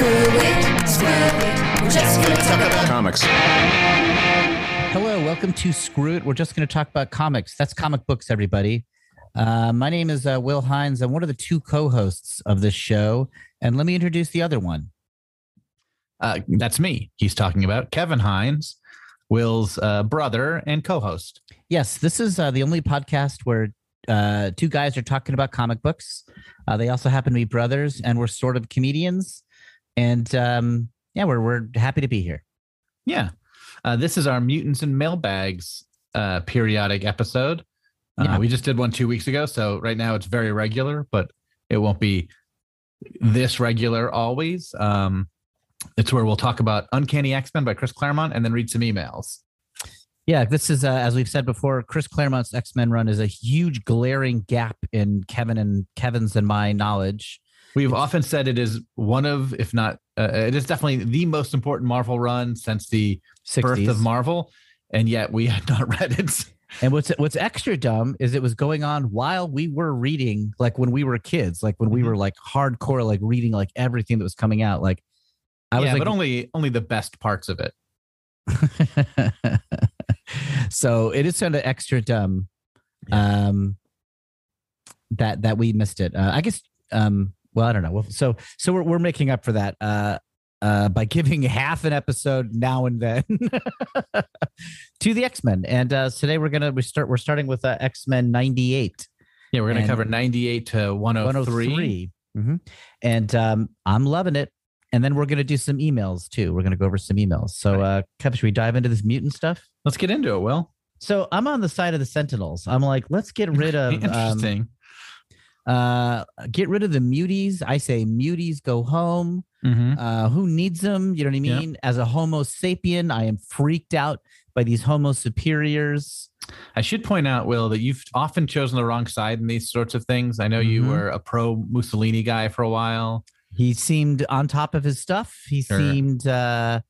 Screw it, screw it. We're just gonna talk about Comics. Hello, welcome to Screw It. We're just going to talk about comics. That's comic books, everybody. Uh, my name is uh, Will Hines. I'm one of the two co-hosts of this show, and let me introduce the other one. Uh, that's me. He's talking about Kevin Hines, Will's uh, brother and co-host. Yes, this is uh, the only podcast where uh, two guys are talking about comic books. Uh, they also happen to be brothers, and we're sort of comedians. And um, yeah, we're we're happy to be here. Yeah, uh, this is our mutants and mailbags uh, periodic episode. Uh, Yeah. We just did one two weeks ago, so right now it's very regular, but it won't be this regular always. Um, it's where we'll talk about Uncanny X Men by Chris Claremont and then read some emails. Yeah, this is uh, as we've said before. Chris Claremont's X Men run is a huge, glaring gap in Kevin and Kevin's and my knowledge. We've often said it is one of, if not, uh, it is definitely the most important Marvel run since the 60s. birth of Marvel, and yet we had not read it. And what's what's extra dumb is it was going on while we were reading, like when we were kids, like when we Mhm. were like hardcore, like reading like everything that was coming out. Like I was like, but only only the best parts of it. so it is kind of extra dumb, um, that that we missed it. Uh, I guess. Um, well, I don't know. Well, so so we're we're making up for that. Uh, uh, by giving half an episode now and then to the X Men, and uh, today we're gonna we start we're starting with uh, X Men ninety eight. Yeah, we're going And- to cover 98 to 103. 103. hmm And um, I'm loving it. And then we're going to do some emails too. We're going to go over some emails. So, uh, Kev, should we dive into this mutant stuff? Let's get into it, Will. So I'm on the side of the Sentinels. I'm like, let's get rid of um, Interesting. Uh, get rid of the muties. I say muties go home. Mhm. Uh, who needs them? You know what I mean? As a Homo sapien, I am freaked out by these Homo superiors. I should point out, Will, that you've often chosen the wrong side in these sorts of things. I know you Mhm. were a pro Mussolini guy for a while. He seemed on top of his stuff. He Sure. seemed, uh,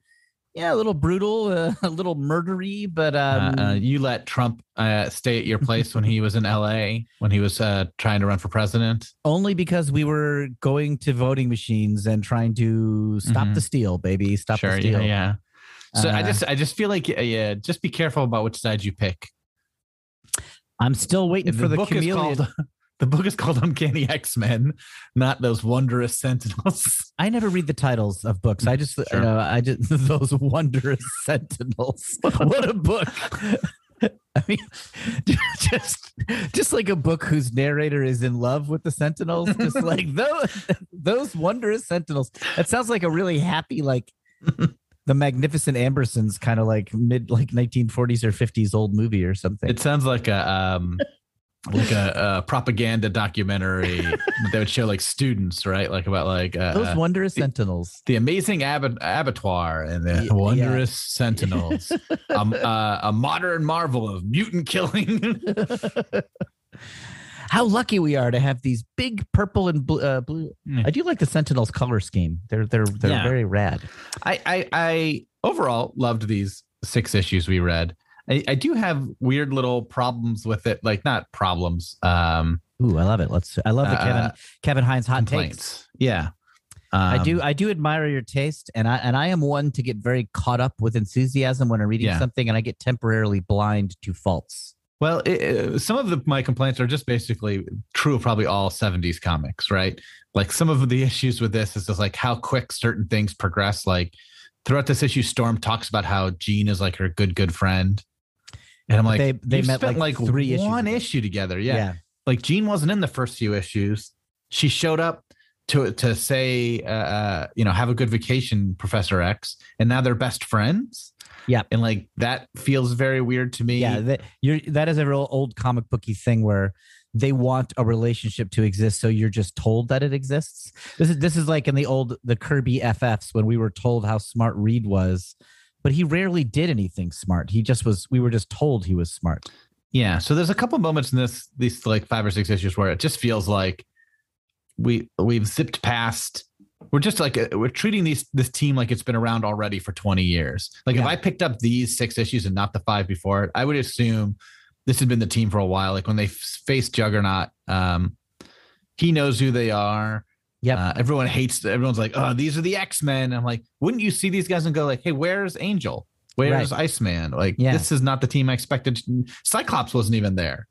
yeah, a little brutal, uh, a little murdery, but um, uh, uh, you let Trump uh, stay at your place when he was in LA, when he was uh, trying to run for president. only because we were going to voting machines and trying to stop Mhm. the steal, baby, stop sure, the steal. yeah. So I Uh, just, I just feel like, uh, yeah, just be careful about which side you pick. I'm still waiting for the, book chameleon. is called, the book is called Uncanny X Men, not those wondrous Sentinels. I never read the titles of books. I just, Sure. you know, I just those wondrous sentinels. what a book! I mean, just just like a book whose narrator is in love with the sentinels. Just like those those wondrous sentinels. That sounds like a really happy, like the Magnificent Ambersons, kind of like mid like 1940s or 50s old movie or something. It sounds like a um like a, a propaganda documentary that would show like students, right? Like about like uh, those uh, wondrous the- sentinels. the amazing ab- abattoir and the yeah. wondrous sentinels, um, uh, a modern marvel of mutant killing. How lucky we are to have these big purple and blue. Uh, blue. Yeah. I do like the Sentinels color scheme. They're they're they're Yeah. very rad. I, I I overall loved these six issues we read. I, I do have weird little problems with it, like not problems, um, Ooh, I love it. Let's. I love the Kevin Uh, Kevin Hines hot takes. complaints. Yeah, I Um, do. I do admire your taste, and I and I am one to get very caught up with enthusiasm when I'm reading Yeah. something, and I get temporarily blind to faults. Well, it, it- some of the, my complaints are just basically true of probably all 70s comics, right? Like some of the issues with this is just like how quick certain things progress. Like throughout this issue, Storm talks about how Jean is like her good, good friend. And I'm like, they- they met, spent like, like three issues one ago. issue together. Yeah. Like Jean wasn't in the first few issues. She showed up to to say, uh, uh, you know, have a good vacation, Professor X, and now they're best friends. Yep. And like that feels very weird to me. yeah. That you're that is a real old comic booky thing where they want a relationship to exist, so you're just told that it exists. This is this is like in the old the Kirby FFs when we were told how smart Reed was, but he rarely did anything smart. He just was. We were just told he was smart. Yeah. So there's a couple moments in this these like five or six issues where it just feels like we we've zipped past. We're just like uh, we're treating these this team like it's been around already for 20 years. Like if I picked up these six issues and not the five before it, I would assume this had been the team for a while. Like when they faced Juggernaut, um, he knows who they are. Yep. Uh, everyone hates. Everyone's like, "Oh, these are the X Men." I'm like, wouldn't you see these guys and go like, "Hey, where's Angel? Where's Iceman? Like, Yeah. this is not the team I expected." Cyclops wasn't even there.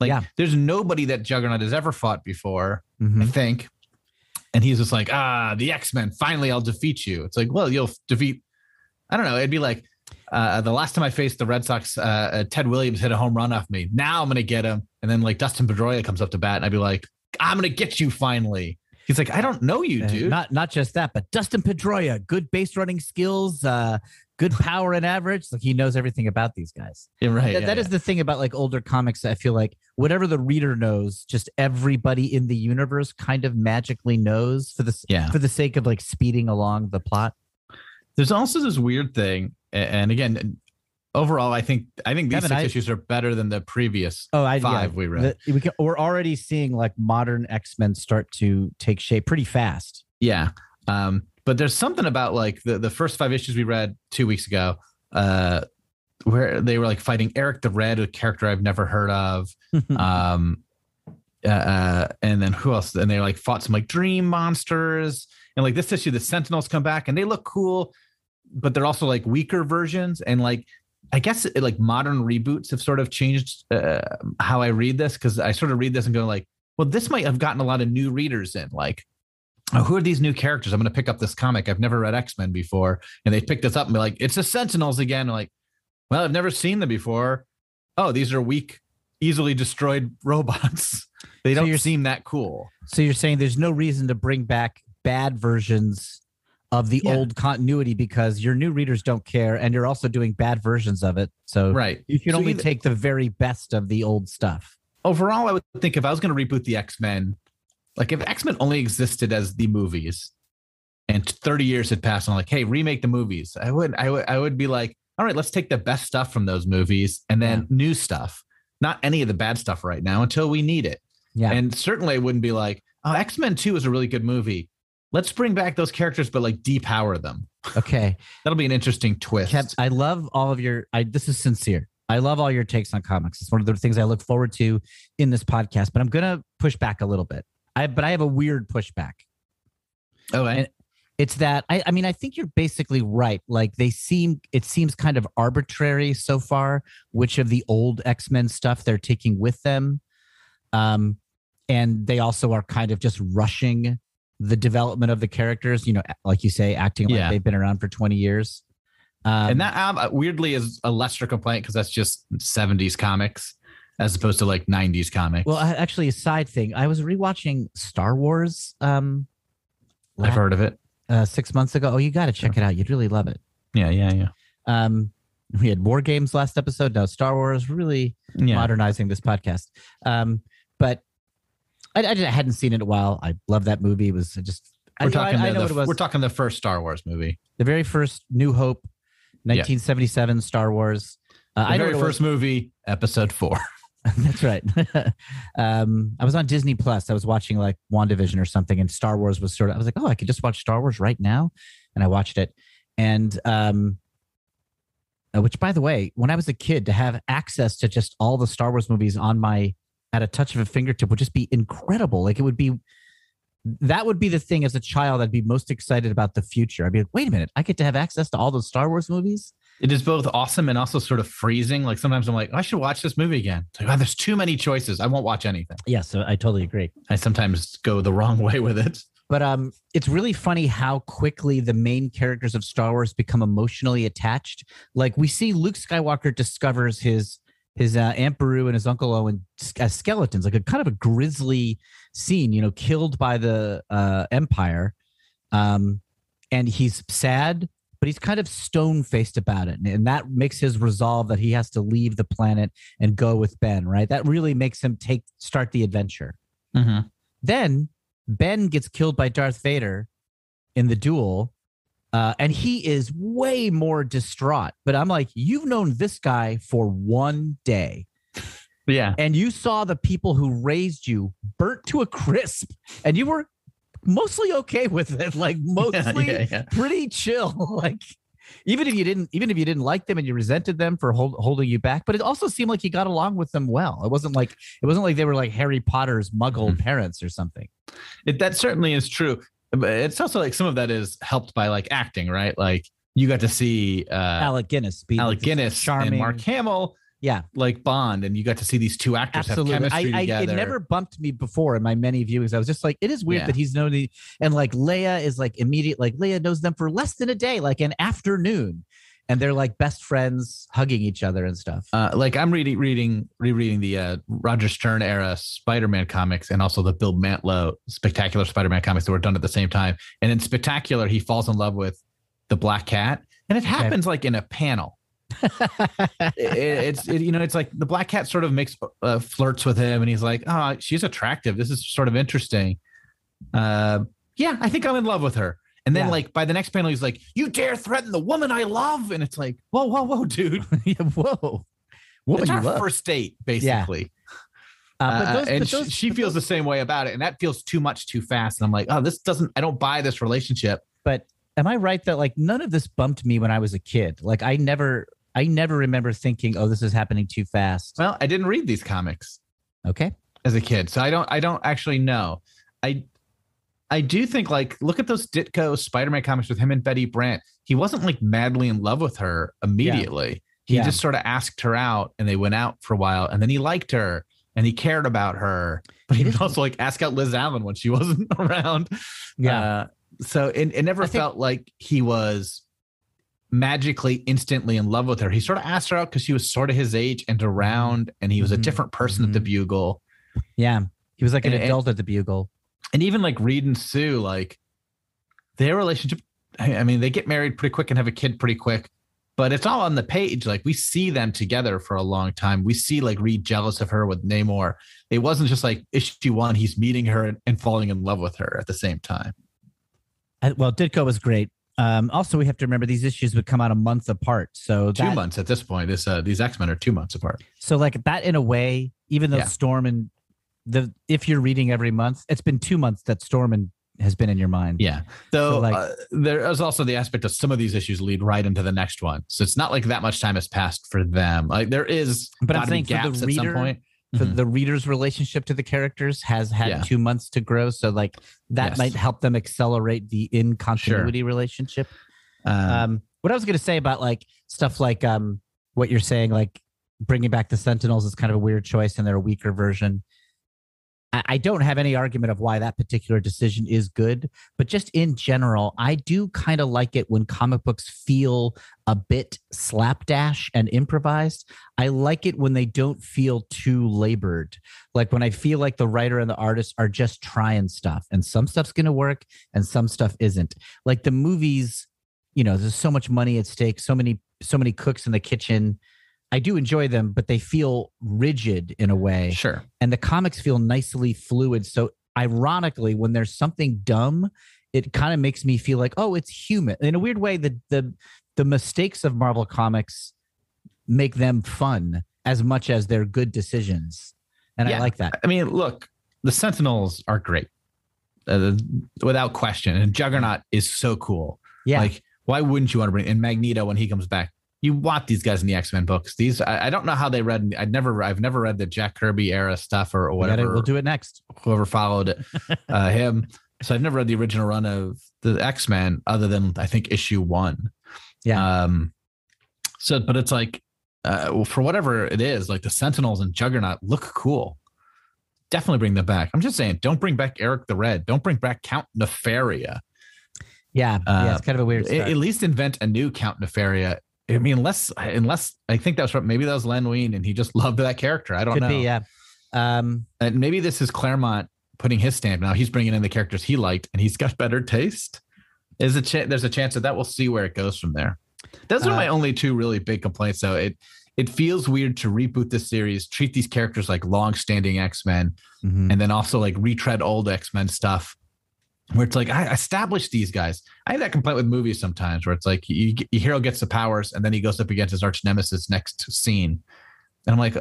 Like, Yeah. there's nobody that Juggernaut has ever fought before. I Mhm. think. And he's just like, ah, the X Men. Finally, I'll defeat you. It's like, well, you'll defeat. I don't know. It'd be like uh, the last time I faced the Red Sox, uh, uh, Ted Williams hit a home run off me. Now I'm gonna get him. And then like Dustin Pedroia comes up to bat, and I'd be like, I'm gonna get you finally. He's like, I don't know you, Uh, dude. Not not just that, but Dustin Pedroia, good base running skills, uh, good power and average. Like he knows everything about these guys. yeah, right. That- yeah, that is yeah. the thing about like older comics. I feel like whatever the reader knows, just everybody in the universe kind of magically knows for the Yeah. for the sake of like speeding along the plot. There's also this weird thing, and again, overall, I think I think these Kevin, six I- issues are better than the previous. Oh, I Five yeah, we read. the- we can, we're already seeing like modern X Men start to take shape pretty fast. Yeah. Um, but there's something about like the, the first five issues we read two weeks ago, uh, where they were like fighting Eric the Red, a character I've never heard of. Um, uh, uh, and then who else? And they like fought some like dream monsters. And like this issue, the Sentinels come back and they look cool, but they're also like weaker versions. And like, I guess it, like modern reboots have sort of changed uh, how I read this because I sort of read this and go like, well, this might have gotten a lot of new readers in. Like, oh, who are these new characters? I'm going to pick up this comic. I've never read X Men before, and they pick this up and be like, it's the Sentinels again. like, well, I've never seen them before. Oh, these are weak, easily destroyed robots. they don't you're- seem that cool. So you're saying there's no reason to bring back bad versions of the Yeah. old continuity because your new readers don't care, and you're also doing bad versions of it. So Right. you can So only either- take the very best of the old stuff. overall, I would think if I was going to reboot the X Men, like if X Men only existed as the movies, and 30 years had passed, and I'm like, hey, remake the movies. I would, I would, I would be like, all right, let's take the best stuff from those movies and then new stuff, not any of the bad stuff right now until we need it. Yeah. And certainly, I wouldn't be like, oh, X Men Two is a really good movie. Let's bring back those characters, but like depower them. okay. That'll be an interesting twist. Kev, I love all of your. I this is sincere. I love all your takes on comics. It's one of the things I look forward to in this podcast. But I'm gonna push back a little bit. I but I have a weird pushback. oh, and- It's that I, I mean I think you're basically right. Like they seem it seems kind of arbitrary so far which of the old X Men stuff they're taking with them, um, and they also are kind of just rushing the development of the characters. You know, like you say, acting like Yeah. they've been around for 20 years. Um, and that um, weirdly is a lesser complaint because that's just 70s comics as opposed to like 90s comics. Well, actually, a side thing. I was rewatching Star Wars um, I've heard of it. uh, six months ago. Oh, you got to check it out. You'd really love it. Yeah, yeah, yeah. Um, we had War Games last episode. Now Star Wars really Yeah. modernizing this podcast. Um, but I, I just hadn't seen it in a while. I love that movie. It was just We're know, talking I, I the, know the- what it was. we're talking the first Star Wars movie. the very first New Hope, 1977 Star Wars. Uh, The I know very what it was. first movie, episode four. That's right. um, I was on Disney Plus. I was watching like WandaVision or something, and Star Wars was sort of. I was like, oh, I could just watch Star Wars right now, and I watched it. And um, uh, which, by the way, when I was a kid, to have access to just all the Star Wars movies on my at a touch of a fingertip would just be incredible. Like it would be. That would be the thing as a child I'd be most excited about the future. I'd be like, wait a minute, I get to have access to all those Star Wars movies. It is both awesome and also sort of freezing. Like sometimes I'm like, I should watch this movie again. Like, oh, there's too many choices. I won't watch anything. Yeah, so I totally agree. I sometimes go the wrong way with it. But um, it's really funny how quickly the main characters of Star Wars become emotionally attached. Like we see Luke Skywalker discovers his his uh, Aunt Beru and his Uncle Owen as skeletons, like a kind of a grisly scene, you know, killed by the uh, Empire. Um, and he's sad, but he's kind of stone faced about it, and, and that makes his resolve that he has to leave the planet and go with Ben. Right, that really makes him take start the adventure. Mm-hmm. Then Ben gets killed by Darth Vader in the duel, uh, and he is way more distraught. But I'm like, you've known this guy for one day, Yeah. and you saw the people who raised you burnt to a crisp, and you were mostly okay with it, like mostly yeah, yeah. pretty chill. like, even if you didn't even if you didn't like them and you resented them for hold, holding you back but it also seemed like he got along with them well it wasn't like it wasn't like they were like harry potter's muggle Mhm. parents or something It, that certainly is true. But it's also like some of that is helped by like acting, right? Like you got to see uh, alec guinness be Alec Guinness charming and Mark Hamill, yeah like Bond, and you got to see these two actors absolutely have I, chemistry I together. it never bumped me before in my many viewings i was just like it is weird Yeah. that he's known the, and like leia is like immediate like leia knows them for less than a day like an afternoon and they're like best friends hugging each other and stuff uh, like I'm reading, reading, rereading the uh, Roger Stern era Spider-Man comics, and also the Bill Mantlo Spectacular Spider-Man comics that were done at the same time. And in Spectacular, he falls in love with the Black Cat, and it happens like in a panel. It- it's it, you know, it's like the Black Cat sort of makes uh, flirts with him, and he's like, "Oh, she's attractive. This is sort of interesting." Uh, yeah, I think I'm in love with her. And then, Yeah. like by the next panel, he's like, "You dare threaten the woman I love?" And it's like, "Whoa, whoa, whoa, dude!" yeah, whoa woman it's our love. first date, basically. Uh, but Uh, and those, she but feels those- the same way about it, and that feels too much, too fast. And I'm like, oh, this doesn't. I don't buy this relationship. but am I right that like none of this bumped me when I was a kid? Like I never, I never remember thinking, "Oh, this is happening too fast." Well, I didn't read these comics Okay, as a kid, so I don't. I don't actually know. I I do think like look at those Ditko Spider-Man comics with him and Betty Brant. He wasn't like madly in love with her immediately. He Yeah. just sort of asked her out, and they went out for a while, and then he liked her and he cared about her. But he would also like ask out Liz Allen when she wasn't around. yeah, Uh, so it, it never I think- felt like he was magically instantly in love with her. He sort of asked her out because she was sort of his age and around, and he was a Mhm. different person at the Mhm. Bugle. yeah. He was like an and- and- adult at the Bugle. And even like Reed and Sue, like their relationship, I mean, they get married pretty quick and have a kid pretty quick, but it's all on the page. Like we see them together for a long time. We see like Reed jealous of her with Namor. It wasn't just like issue one, he's meeting her and, and falling in love with her at the same time. Uh, Well, Ditko was great. Um, also, we have to remember these issues would come out a month apart. So Two that, months at this point. This uh, these X Men are two months apart. So like that in a way, even though Yeah. Storm and the if you're reading every month, it's been two months that Storm and has been in your mind. Yeah. Though So, like- uh, there is also the aspect of some of these issues lead right into the next one. So it's not like that much time has passed for them. Like there is But I'm saying for the reader- some point. For the reader's relationship to the characters has had Yeah. two months to grow. So like that Yes. might help them accelerate the in continuity relationship. Um, Um, what I was going to say about like stuff like um, what you're saying, like bringing back the Sentinels is kind of a weird choice, and they're a weaker version. I, don't have any argument of why that particular decision is good, but just in general, I do kind of like it when comic books feel a bit slapdash and improvised. I like it when they don't feel too labored. Like when I feel like the writer and the artist are just trying stuff, and some stuff's going to work and some stuff isn't. Like the movies you know there's so much money at stake so many so many cooks in the kitchen i do enjoy them but they feel rigid in a way. Sure. and the comics feel nicely fluid. So ironically when there's something dumb it kind of makes me feel like oh it's human. In a weird way the the the mistakes of marvel comics make them fun as much as they're good decisions. And i like that. I mean, look, the Sentinels are great, uh, without question, and Juggernaut is so cool. yeah. Like, why wouldn't you want to bring in Magneto when he comes back? You want these guys in the X Men books. These I, I don't know how they read. I'd never I've never read the Jack Kirby era stuff or, whatever. we'll do it next whoever followed uh, him. So I've never read the original run of the X Men other than I think issue one. Yeah. Um. So, but it's like, uh, for whatever it is, like the Sentinels and Juggernaut look cool. Definitely bring them back. I'm just saying, don't bring back Eric the Red. Don't bring back Count Nefaria. yeah yeah Uh, it's kind of a weird. At least invent a new Count Nefaria. I mean, unless unless I think that's what maybe that was Len Wein and he just loved that character. I don't could know. be yeah um And maybe this is Claremont putting his stamp. Now he's bringing in the characters he liked, and he's got better taste. Is a cha- there's a chance that that we'll see where it goes from there. Those are Uh, my only two really big complaints. Though it it feels weird to reboot this series, treat these characters like long-standing X Men, mhm. and then also like retread old X Men stuff. Where it's like I established these guys. I have that complaint with movies sometimes, where it's like you, your hero gets the powers, and then he goes up against his arch nemesis next scene, and I'm like,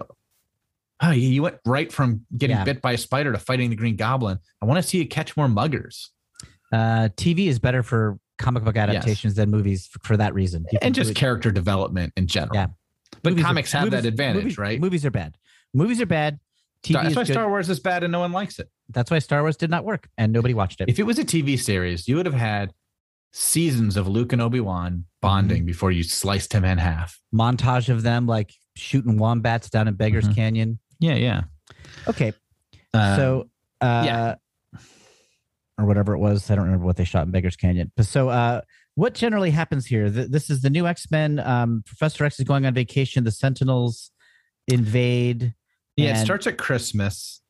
oh, you went right from getting Yeah. bit by a spider to fighting the Green Goblin. I want to see you catch more muggers. uh, TV is better for comic book adaptations than movies for, for that reason. You and just character development in general. Yeah. But movies are- comics have movies- that advantage, movies- right? Movies are bad. Movies are bad. TV That's is why good. Star Wars is bad and no one likes it. That's why Star Wars did not work and nobody watched it. If it was a TV series, you would have had seasons of Luke and Obi Wan bonding Mm-hmm. before you sliced him in half. Montage of them like shooting wombats down in Beggar's Mhm. Canyon. Yeah, yeah. Okay, Uh, so uh, yeah. or whatever it was. I don't remember what they shot in Beggar's Canyon. But so, uh, what generally happens here? Th- this is the new X Men. Um, Professor X is going on vacation. The Sentinels invade. yeah, it starts at Christmas.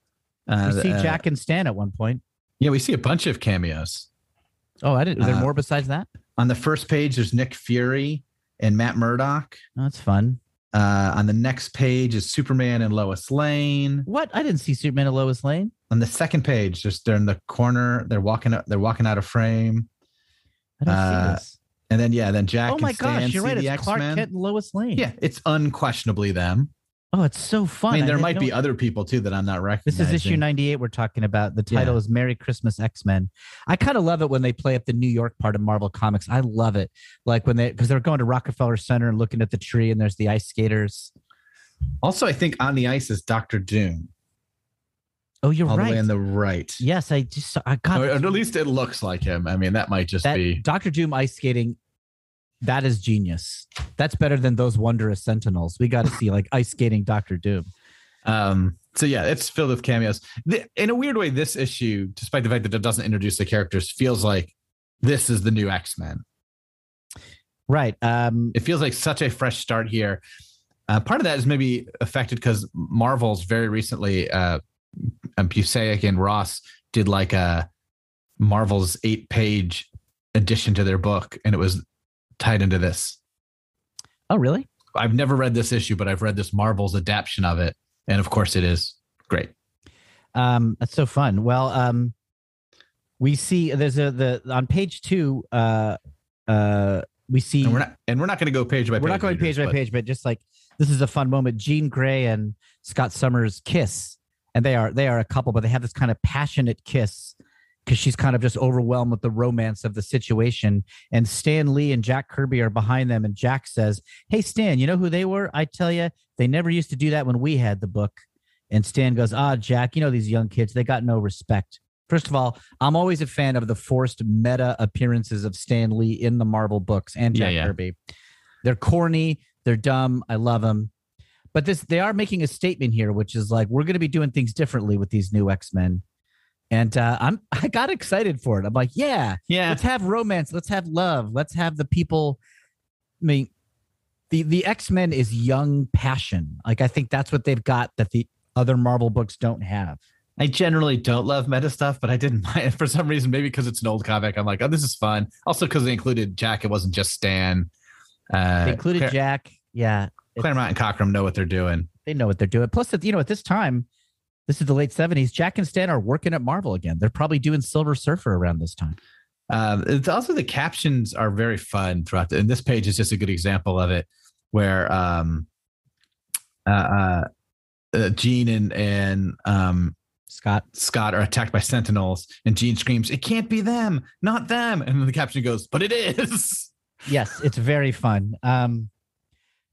Uh, We see uh, Jack and Stan at one point. Yeah, we see a bunch of cameos. Oh, I didn't. Are there uh, more besides that? On the first page, there's Nick Fury and Matt Murdock. Oh, that's fun. Uh, on the next page is Superman and Lois Lane. What? I didn't see Superman and Lois Lane. On the second page, just they're in the corner. They're walking. They're walking out of frame. I didn't Uh, see this. And then yeah, then Jack. Oh my gosh, you're right. It's Clark X-Men. Kent and Lois Lane. Yeah, it's unquestionably them. Oh, it's so fun. I mean, there had might be other people too that I'm not recognizing. This is issue 98 we're talking about. The title Yeah. is Merry Christmas X-Men. I kind of love it when they play up the New York part of Marvel Comics. I love it. Like when they because they're going to Rockefeller Center and looking at the tree and there's the ice skaters. Also, I think on the ice is Doctor Doom, Oh, you're all right. the way on the right. yes, I just I got Or at least it looks like him. I mean, that might just that be. Doctor Doom ice skating. That is genius. That's better than those wondrous Sentinels. We got to see like ice skating Doctor Doom. Um, so yeah, it's filled with cameos. The, in a weird way, this issue, despite the fact that it doesn't introduce the characters, feels like this is the new X Men. Right. Um, It feels like such a fresh start here. Uh, part of that is maybe affected because Marvel's very recently, uh, um, Busiek and Ross did like a Marvel's eight page addition to their book, and it was tied into this. oh, really? I've never read this issue, but I've read this Marvel's adaptation of it, and of course, it is great. Um, that's so fun. Well, um, we see there's a the on page two. Uh, uh, we see And we're not, and we're not going to go page by page. we're not going page by but- page, but just like this is a fun moment. Jean Grey and Scott Summers kiss, and they are they are a couple, but they have this kind of passionate kiss because she's kind of just overwhelmed with the romance of the situation. And Stan Lee and Jack Kirby are behind them, and Jack says, "Hey Stan, you know who they were? I tell you, they never used to do that when we had the book." And Stan goes, "Ah, Jack, you know these young kids, they got no respect." First of all, I'm always a fan of the forced meta appearances of Stan Lee in the Marvel books and Yeah, Jack yeah. Kirby. They're corny, they're dumb. I love them. But this they are making a statement here, which is like we're going to be doing things differently with these new X Men, and uh, I'm I got excited for it. I'm like, yeah, Yeah, let's have romance, let's have love, let's have the people. I mean, the the X Men is young passion. Like I think that's what they've got that the other Marvel books don't have. I generally don't love meta stuff, but I didn't mind for some reason. Maybe because it's an old comic, I'm like, oh, this is fun. Also, because they included Jack, it wasn't just Stan. Uh, They included Clar- Jack. Yeah, Claremont and Cockrum know what they're doing. they know what they're doing. Plus, you know, at this time, this is the late '70s. Jack and Stan are working at Marvel again. They're probably doing Silver Surfer around this time. Um, it's also the captions are very fun throughout. The, and this page is just a good example of it, where um, uh, uh, uh, Jean and and um, Scott. Scott are attacked by Sentinels, and Jean screams, "It can't be them, not them!" And then the caption goes, "But it is." Yes, it's very fun. Um,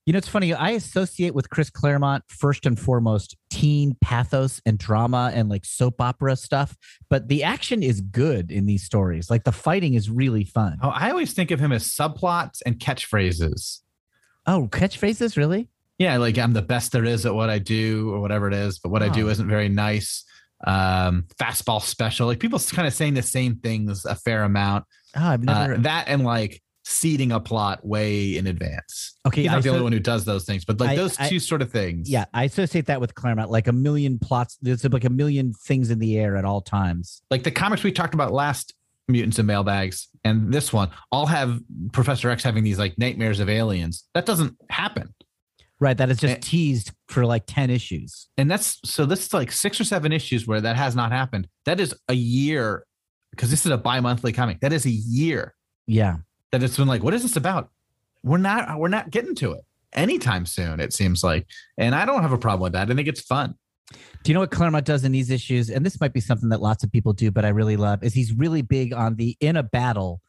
you know, it's funny. I associate with Chris Claremont first and foremost teen pathos and drama and like soap opera stuff. But the action is good in these stories. Like the fighting is really fun. Oh, I always think of him as subplots and catchphrases. Oh, catchphrases, really? Yeah, like I'm the best there is at what I do, or whatever it is, but what I do Oh. isn't very nice. Um, fastball special, like people kind of saying the same things a fair amount. Oh, I've Uh, never. that and like seeding a plot way in advance. okay, He's I not the only one who does those things, but like I- those I- two sort of things. yeah, I associate that with Claremont. Like a million plots. There's like a million things in the air at all times. like the comics we talked about last mutants and mailbags and this one all have professor x having these like nightmares of aliens that doesn't happen Right. That is just Eh. teased for like 10 issues. and that's so this is like six or seven issues where that has not happened that is a year because this is a bi-monthly comic that is a year Yeah. That it's been like what is this about we're not we're not getting to it anytime soon it seems like and i don't have a problem with that i think it's fun Do you know what Claremont does in these issues? And this might be something that lots of people do, but I really love is he's really big on the in a battle.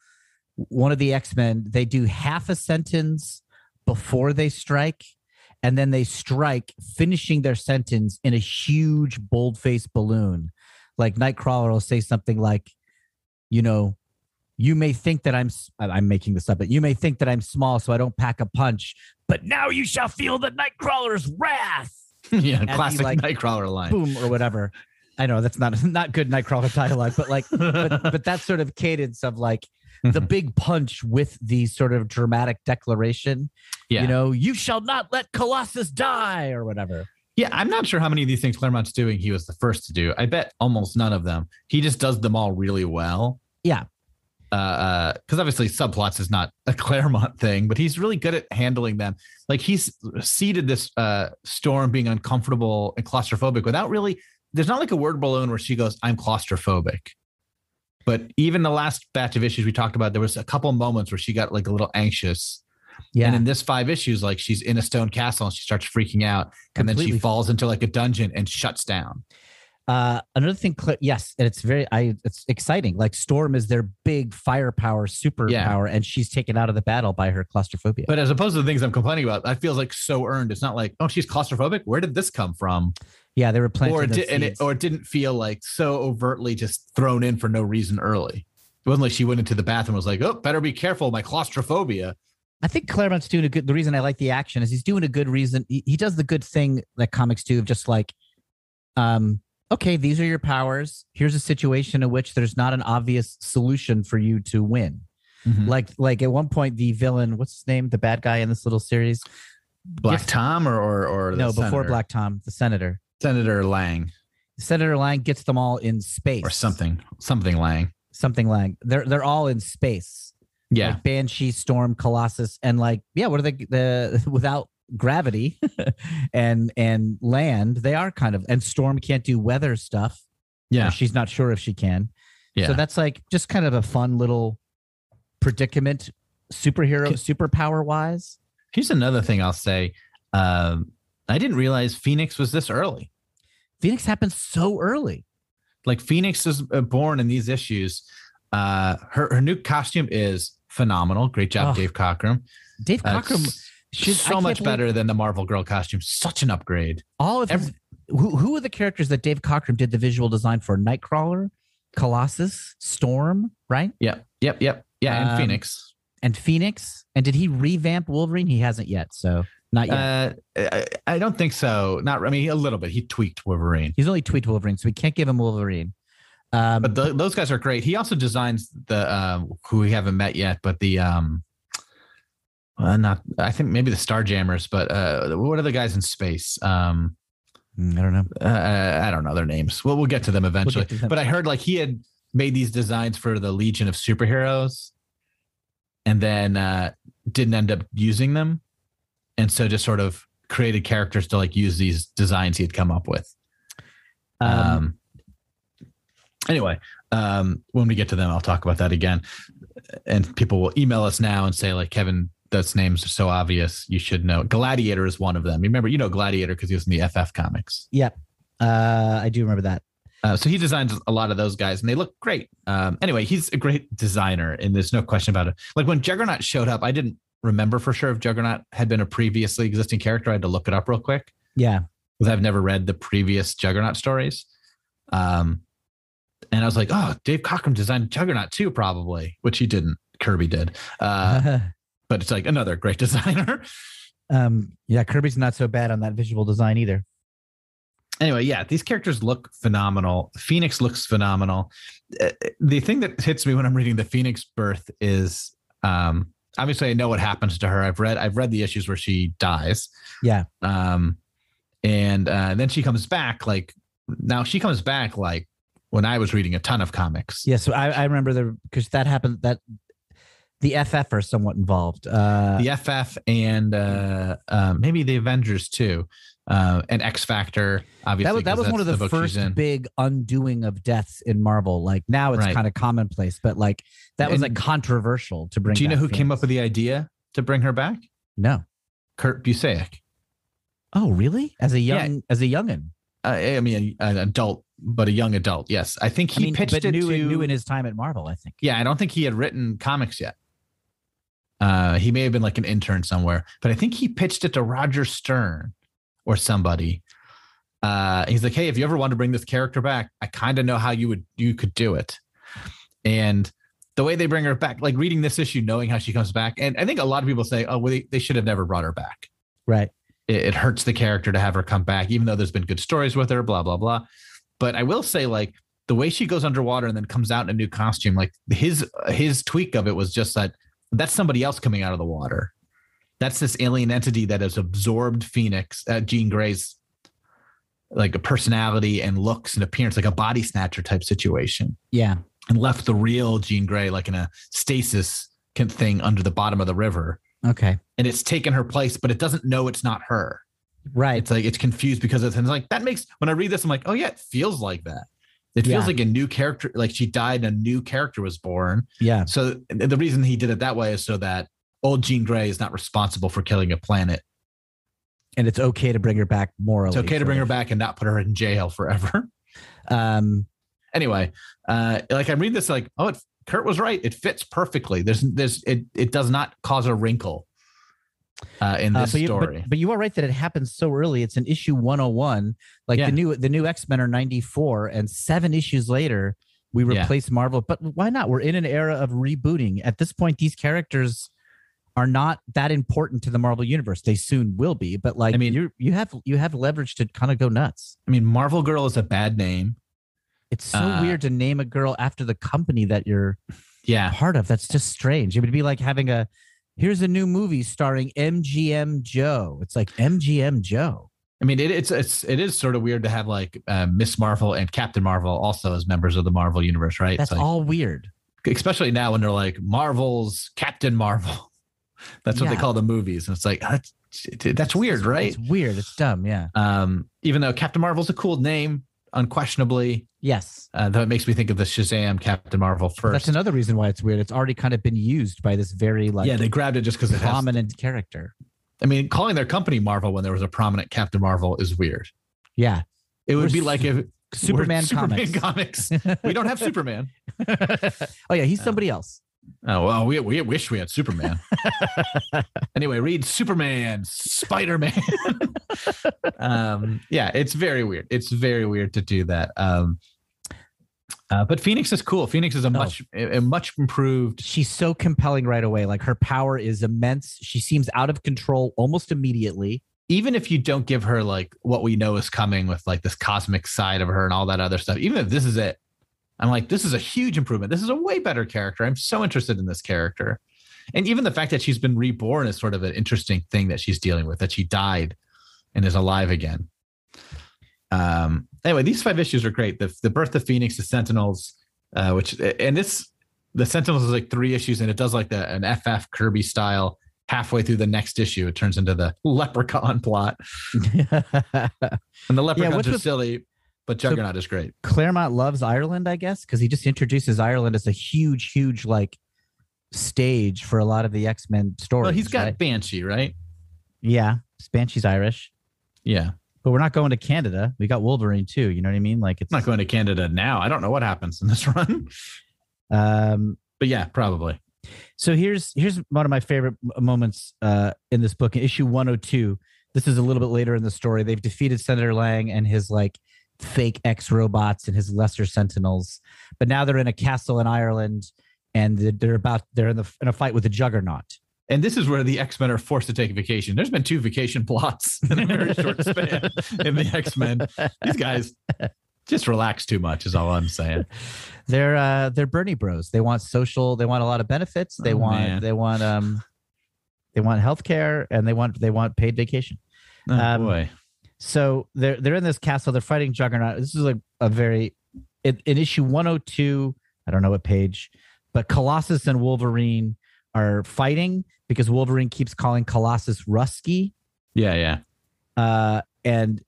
one of the X-Men, they do half a sentence before they strike, and then they strike, finishing their sentence in a huge bold-faced balloon. Like Nightcrawler will say something like, you know, you may think that I'm I'm making this up, but you may think that I'm small, so I don't pack a punch. But now you shall feel the Nightcrawler's wrath. yeah, he, classic like, Nightcrawler line. Boom or whatever. I know that's not not good Nightcrawler dialogue, but like, but but that sort of cadence of like the big punch with the sort of dramatic declaration. yeah. You know, you shall not let Colossus die or whatever. Yeah, I'm not sure how many of these things Claremont's doing. He was the first to do. I bet almost none of them. He just does them all really well. Yeah. Uh, because obviously subplots is not a Claremont thing, but he's really good at handling them. Like he's seeded this uh storm being uncomfortable and claustrophobic without really. There's not like a word balloon where she goes, "I'm claustrophobic." But even the last batch of issues we talked about, there was a couple moments where she got like a little anxious. Yeah. And in this five issues, like she's in a stone castle and she starts freaking out, and then she falls into like a dungeon and shuts down. Uh, another thing, yes, and it's very, I, it's exciting. Like Storm is their big firepower, superpower, and she's taken out of the battle by her claustrophobia. But as opposed to the things I'm complaining about, that feels like so earned. It's not like, oh, she's claustrophobic. Where did this come from? yeah, they were planting Or it, did, and it, or it didn't feel like so overtly just thrown in for no reason early. It wasn't like she went into the bathroom and was like, oh, better be careful, my claustrophobia. I think Claremont's doing a good. The reason I like the action is he's doing a good reason. He, he does the good thing that comics do of just like, um, okay, these are your powers. Here's a situation in which there's not an obvious solution for you to win. Like Like, like at one point, the villain, what's his name, the bad guy in this little series? Black Yes. Tom or or, or the no, before? Black Tom, the senator. Senator Lang Senator Lang gets them all in space or something, something Lang. Something Lang. They're they're all in space. Yeah. like Banshee, Storm, Colossus, and like yeah, what are they? The without gravity and and land, they are kind of and Storm can't do weather stuff. yeah. she's not sure if she can. Yeah. So that's like just kind of a fun little predicament, superhero, Can- superpower wise. Here's another thing I'll say. Um, I didn't realize Phoenix was this early. Phoenix happens so early. like Phoenix is uh, born in these issues. Uh, her her new costume is phenomenal. Great job, Oh, Dave Cockrum. Dave Uh, Cockrum s- I so much believe better than the Marvel Girl costume. Such an upgrade. All of his, who who are the characters that Dave Cockrum did the visual design for? Nightcrawler, Colossus, Storm, right? Yep, yep, yep. Yeah, and Um, Phoenix. and Phoenix. And did he revamp Wolverine? He hasn't yet, so not yet. Uh, I, I don't think so. Not. I mean, a little bit. He tweaked Wolverine, He's only tweaked Wolverine, so we can't give him Wolverine. Um, but the, those guys are great. He also designs the um, who we haven't met yet, but the um, uh, not. I think maybe the Starjammers, but uh, what are the guys in space? Um, mm, I don't know. uh, I don't know their names. Well, we'll get to them eventually. to them. But I heard like he had made these designs for the Legion of Superheroes, and then uh, didn't end up using them, and so just sort of created characters to like use these designs he had come up with. Um, Um, anyway, um, when we get to them, I'll talk about that again. And people will email us now and say, like, Kevin, those names are so obvious. You should know. Gladiator is one of them. Remember, you know Gladiator because he was in the FF comics. yep. Uh, I do remember that. Uh, so he designs a lot of those guys, and they look great. Um, anyway, he's a great designer, and there's no question about it. Like when Juggernaut showed up, I didn't remember for sure if Juggernaut had been a previously existing character. I had to look it up real quick Yeah. because I've never read the previous Juggernaut stories. Um, and I was like, oh, Dave Cockrum designed Juggernaut too, probably, which he didn't. Kirby did. Uh, but it's like another great designer. um, yeah, Kirby's not so bad on that visual design either. anyway, yeah, these characters look phenomenal. Phoenix looks phenomenal. Uh, The thing that hits me when I'm reading the Phoenix birth is um, obviously I know what happens to her. I've read I've read the issues where she dies. Yeah. Um, and uh, then she comes back like now she comes back like when I was reading a ton of comics. Yeah, so I, I remember the because that happened that the FF are somewhat involved. Uh, The FF and uh, uh, maybe the Avengers too, uh, and X Factor. Obviously, that was that was one of that's the, first big undoing of deaths in Marvel. Like now it's Right. kind of commonplace, but like that was And like controversial to bring. Do you know who came up with the idea to bring her back? No. Kurt Busiek. Oh, really? As a Yeah. young as a youngin. uh, I mean, an adult, but a young adult. Yes, I think I he mean, pitched it new, to. new in his time at Marvel, I think. yeah, I don't think he had written comics yet. Uh, he may have been like an intern somewhere, but I think he pitched it to Roger Stern or somebody. Uh, he's like, "Hey, if you ever want to bring this character back, I kind of know how you would you could do it." And the way they bring her back, like reading this issue, knowing how she comes back, and I think a lot of people say, "Oh, well, they, they should have never brought her back." Right. It, it hurts the character to have her come back, even though there's been good stories with her. Blah blah blah. But I will say, like the way she goes underwater and then comes out in a new costume, like his his tweak of it was just that that's somebody else coming out of the water. That's this alien entity that has absorbed Phoenix, uh, Jean Grey's like a personality and looks and appearance, like a body snatcher type situation, Yeah. and left the real Jean Grey like in a stasis can- thing under the bottom of the river. Okay. And it's taken her place, but it doesn't know it's not her. Right. It's like it's confused because and it's like that makes when I read this, I'm like, oh yeah, it feels like that. It feels Yeah. like a new character, like she died and a new character was born. yeah. So the reason he did it that way is so that old Jean Grey is not responsible for killing a planet. And it's okay to bring her back morally. It's okay to bring her back and not put her in jail forever. Um, anyway, uh, like I read this, like, oh, it, Kurt was right. It fits perfectly. There's, there's, it, it does not cause a wrinkle uh, in uh, this but, you, story. but, but you are right that it happens so early. It's an issue 101. Like Yeah. the new the new X Men are 94, and seven issues later, we Yeah. replace Marvel. But why not? We're in an era of rebooting. At this point, these characters are not that important to the Marvel universe. They soon will be. But like, I mean- you you have you have leverage to kind of go nuts. I mean, Marvel Girl is a bad name. It's so Uh, weird to name a girl after the company that you're Yeah. part of. That's just strange. It would be like having a here's a new movie starring MGM Joe. It's like MGM Joe. I mean, it, it's it's it is sort of weird to have like uh, Miss Marvel and Captain Marvel also as members of the Marvel universe, right? That's It's like- all weird. especially now when they're like Marvel's Captain Marvel. That's what they call the movies, and it's like that's that's weird, right? It's weird. It's dumb. Yeah. Um, even though Captain Marvel's a cool name, unquestionably, Yes. uh, though it makes me think of the Shazam Captain Marvel first. That's another reason why it's weird. It's already kind of been used by this very like yeah, they grabbed it just because it has. prominent character. I mean, calling their company Marvel when there was a prominent Captain Marvel is weird. Yeah. It would We're be su- like if Superman, Superman comics. comics. we don't have Superman. oh yeah, he's somebody else. Oh well, we we wish we had Superman. anyway, read Superman, Spider Man. um, yeah, it's very weird. It's very weird to do that. Um, uh, but Phoenix is cool. Phoenix is a No. much a, a much improved. She's so compelling right away. Like her power is immense. She seems out of control almost immediately. Even if you don't give her like what we know is coming with like this cosmic side of her and all that other stuff, even if this is it, I'm like, this is a huge improvement. This is a way better character. I'm so interested in this character. And even the fact that she's been reborn is sort of an interesting thing that she's dealing with, that she died and is alive again. Um, anyway, these five issues are great. The, the birth of Phoenix, the Sentinels, uh, which, and this, the Sentinels is like three issues and it does like the, an FF Kirby style. Halfway through the next issue, it turns into the leprechaun plot. And the leprechauns what's are with- silly, but So- Juggernaut is great. Claremont loves Ireland, I guess, because he just introduces Ireland as a huge, huge like stage for a lot of the X Men stories. Well, he's got right? Banshee, right? yeah, Banshee's Irish, Yeah. but we're not going to Canada. We got Wolverine too. You know what I mean? Like it's It's not going to Canada now. I don't know what happens in this run, Um, but yeah, probably. so here's here's one of my favorite moments uh, in this book, in issue 102. This is a little bit later in the story. They've defeated Senator Lang and his like fake X robots and his lesser Sentinels, but now they're in a castle in Ireland, and they're- about they're in the in a fight with the Juggernaut. And this is where the X Men are forced to take a vacation. There's been two vacation plots in a very short span in the X Men. These guys just relax too much, is all I'm saying. They're uh, they're Bernie Bros. They want social. They want a lot of benefits. They Oh, want man. they want um they want health care and they want they want paid vacation. Oh, Um, boy. So they're they're in this castle. They're fighting Juggernaut. This is like a very in, in issue 102. I don't know what page, but Colossus and Wolverine are fighting because Wolverine keeps calling Colossus Rusky, Yeah, yeah. uh, and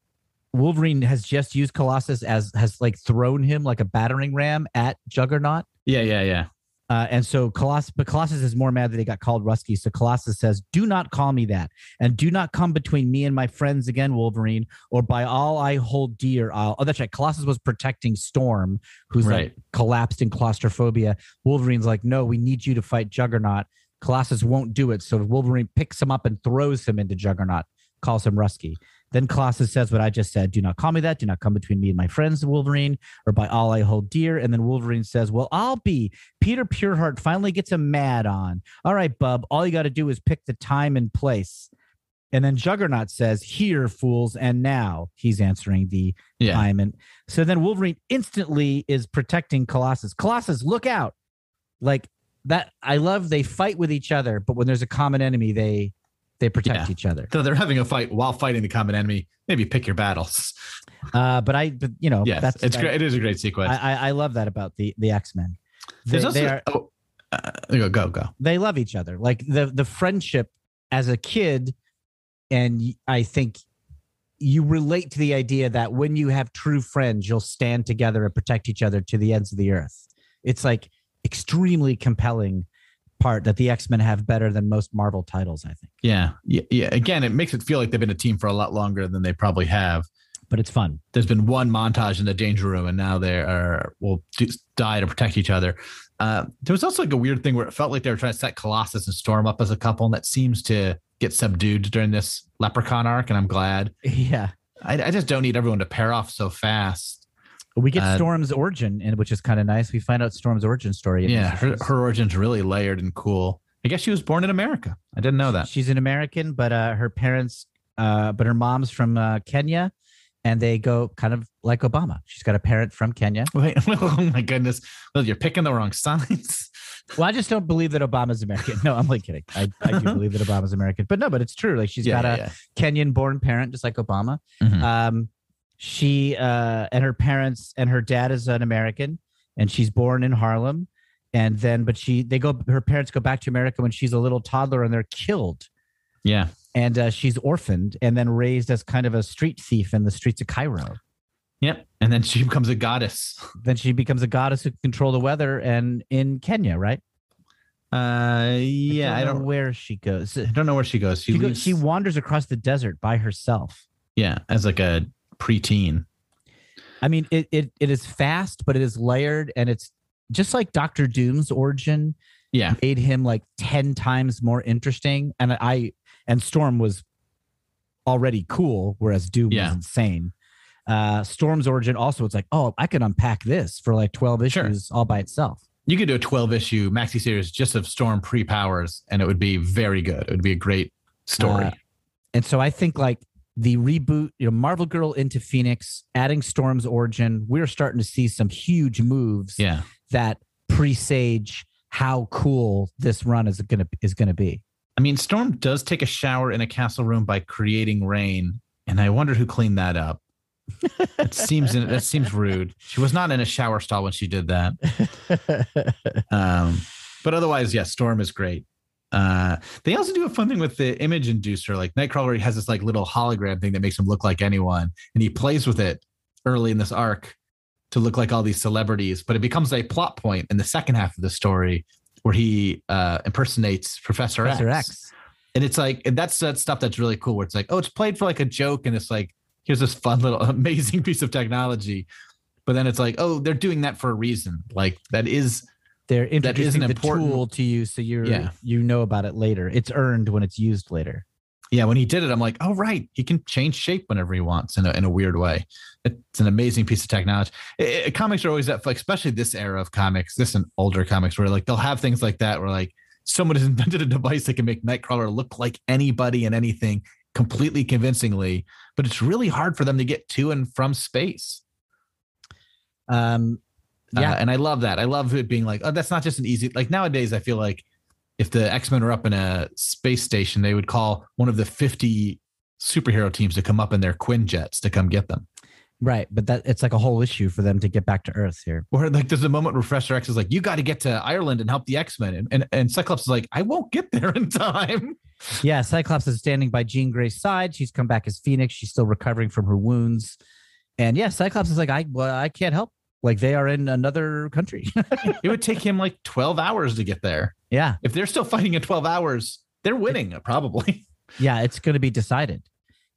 Wolverine has just used Colossus as has like thrown him like a battering ram at Juggernaut. Yeah, yeah, yeah. Uh, and so Colossus, but Colossus is more mad that he got called Rusky. So Colossus says, "Do not call me that, and do not come between me and my friends again, Wolverine. Or by all I hold dear, I'll." Oh, that's right. Colossus was protecting Storm, who's Right. like collapsed in claustrophobia. Wolverine's like, "No, we need you to fight Juggernaut." Colossus won't do it, so Wolverine picks him up and throws him into Juggernaut, calls him Rusky. Then Colossus says what I just said Do not call me that. Do not come between me and my friends, Wolverine, or by all I hold dear. And then Wolverine says, Well, I'll be. Peter Pureheart finally gets a mad on. All right, bub, all you got to do is pick the time and place. And then Juggernaut says, Here, fools, and now. He's answering the Yeah. time. And so then Wolverine instantly is protecting Colossus. Colossus, look out. Like that. I love they fight with each other, but when there's a common enemy, they they protect Yeah. each other. So they're having a fight while fighting the common enemy. Maybe pick your battles. Uh, but I, but you know, yes, that's it's I, great. It is a great sequence. I, I, I love that about the the X Men. They, There's also they are oh, uh, go go go. they love each other. Like the the friendship as a kid, and I think you relate to the idea that when you have true friends, you'll stand together and protect each other to the ends of the earth. It's like extremely compelling part that the X Men have better than most Marvel titles. I think, Yeah, yeah, yeah. Again, it makes it feel like they've been a team for a lot longer than they probably have. but it's fun. There's been one montage in the danger room, and now they are will die to protect each other. Uh, there was also like a weird thing where it felt like they were trying to set Colossus and Storm up as a couple, and that seems to get subdued during this Leprechaun arc. And I'm glad. Yeah, I, I just don't need everyone to pair off so fast. We get Uh, Storm's origin, and which is kind of nice. We find out Storm's origin story. Yeah, her, her origin's really layered and cool. I guess she was born in America. I didn't know that. She's an American, but uh, her parents, uh, but her mom's from uh, Kenya, and they go kind of like Obama. She's got a parent from Kenya. Wait, oh my goodness. Well, you're picking the wrong signs. Well, I just don't believe that Obama's American. No, I'm like kidding. I, I do believe that Obama's American, but no, but it's true. Like she's got a Kenyan-born parent, just like Obama. Mhm. Um, she uh, and her parents and her dad is an American, and she's born in Harlem. And then, but she, they go. Her parents go back to America when she's a little toddler, and they're killed. yeah. and uh, she's orphaned and then raised as kind of a street thief in the streets of Cairo. Yep. And then she becomes a goddess. Then she becomes a goddess who can control the weather, and in Kenya, right? Uh, yeah. I know don't. know where she goes. I don't know where she goes. She, She, leaves- she wanders across the desert by herself. yeah, as like a preteen. I mean, it, it it is fast, but it is layered, and it's just like Doctor Doom's origin Yeah. made him like ten times more interesting. And I and Storm was already cool, whereas Doom Yeah. was insane. Uh, Storm's origin also, it's like, oh, I could unpack this for like twelve Sure. issues all by itself. You could do a 12 issue maxi series just of Storm pre powers, and it would be very good. It would be a great story. Uh, And so I think like the reboot, you know, Marvel Girl into Phoenix, adding Storm's origin, we're starting to see some huge moves yeah. that presage how cool this run is gonna is gonna be. I mean, Storm does take a shower in a castle room by creating rain, and I wonder who cleaned that up. It seems that seems rude. She was not in a shower stall when she did that. Um, but otherwise, yes, Storm is great. Uh, they also do a fun thing with the image inducer. Like Nightcrawler he has this like little hologram thing that makes him look like anyone, and he plays with it early in this arc to look like all these celebrities. But it becomes a plot point in the second half of the story where he uh, impersonates Professor, Professor X. X. and it's like and that's that stuff that's really cool. Where it's like, oh, it's played for like a joke, and it's like here's this fun little amazing piece of technology. But then it's like, oh, they're doing that for a reason. Like that is They're is introducing the important- tool to you, so you Yeah. you know about it later. It's earned when it's used later. yeah, when he did it, I'm like, oh right, he can change shape whenever he wants in a in a weird way. It's an amazing piece of technology. It- it- comics are always that, like, especially this era of comics, this and older comics, where like they'll have things like that, where like someone has invented a device that can make Nightcrawler look like anybody and anything completely convincingly, but it's really hard for them to get to and from space. Um, Yeah, yeah, and I love that. I love it being like, oh, that's not just an easy. Like nowadays, I feel like if the X Men are up in a space station, they would call one of the fifty superhero teams to come up in their Quinjets to come get them. right. But that it's like a whole issue for them to get back to Earth here. Or like there's a moment where Professor X is like, "You got to get to Ireland and help the X Men," and, and and Cyclops is like, "I won't get there in time." Yeah, Cyclops is standing by Jean Grey's side. She's come back as Phoenix. She's still recovering from her wounds. And yeah, Cyclops is like, I well, I can't help. Like they are in another country. it would take him like twelve hours to get there. yeah. If they're still fighting in twelve hours, they're winning probably. Yeah, it's going to be decided.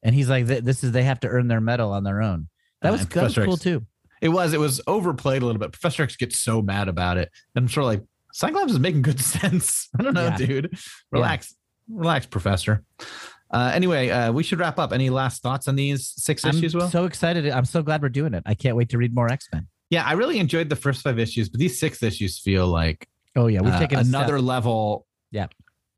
And he's like, this is they have to earn their medal on their own. That Uh, was, and that was cool X- too. It was. It was overplayed a little bit. Professor X gets so mad about it. And I'm sure like Cyclops is making good sense. I don't know, Yeah. dude. Relax, relax, Professor. Uh, anyway, uh, we should wrap up. Any last thoughts on these 6 I'm issues? Will so excited. I'm so glad we're doing it. I can't wait to read more X Men. Yeah, I really enjoyed the first five issues, but these six issues feel like Oh yeah, we've uh, taken a step. another level. Yeah.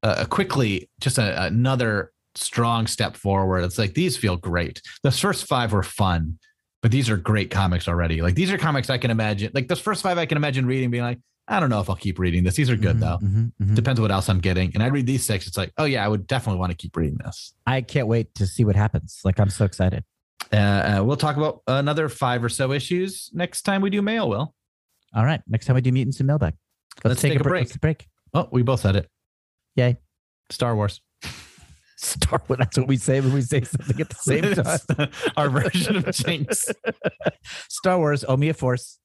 Uh, quickly, just a, another strong step forward. It's like these feel great. The first five were fun, but these are great comics already. Like these are comics I can imagine. Like those first five I can imagine reading, being like, I don't know if I'll keep reading this. These are good Mhm, though. mhm, mhm. Depends what else I'm getting. And I read these six. It's like, oh yeah, I would definitely want to keep reading this. I can't wait to see what happens. Like I'm so excited. Uh, uh, we'll talk about another five or so issues next time we do mail. Will All right, next time we do mutants and mailbag. Let's take a break. break. Let's break. oh, we both said it. Yay. Star Wars. Star Wars. That's what we say when we say something at the same time. Our version of Jinx. Star Wars. Owe me a force.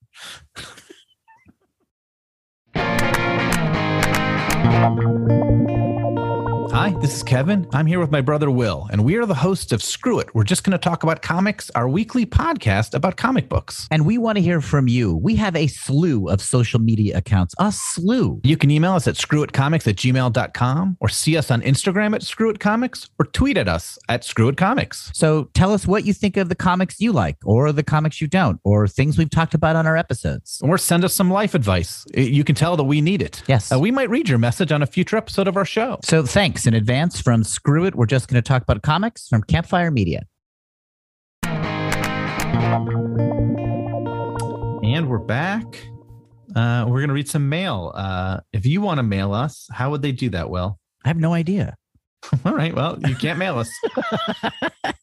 Hi, this is Kevin. I'm here with my brother Will, and we are the hosts of Screw It. We're just going to talk about comics, our weekly podcast about comic books. And we want to hear from you. We have a slew of social media accounts, a slew. You can email us at screwitcomics at gmail.com or see us on Instagram at screwitcomics or tweet at us at screwitcomics. So tell us what you think of the comics you like, or the comics you don't, or things we've talked about on our episodes. Or send us some life advice. You can tell that we need it. Yes. Uh, we might read your message on a future episode of our show. So thanks in advance from Screw It. We're just going to talk about comics from Campfire Media. And we're back. Uh, we're going to read some mail. Uh, if you want to mail us, how would they do that, Will? I have no idea. All right. Well, you can't mail us.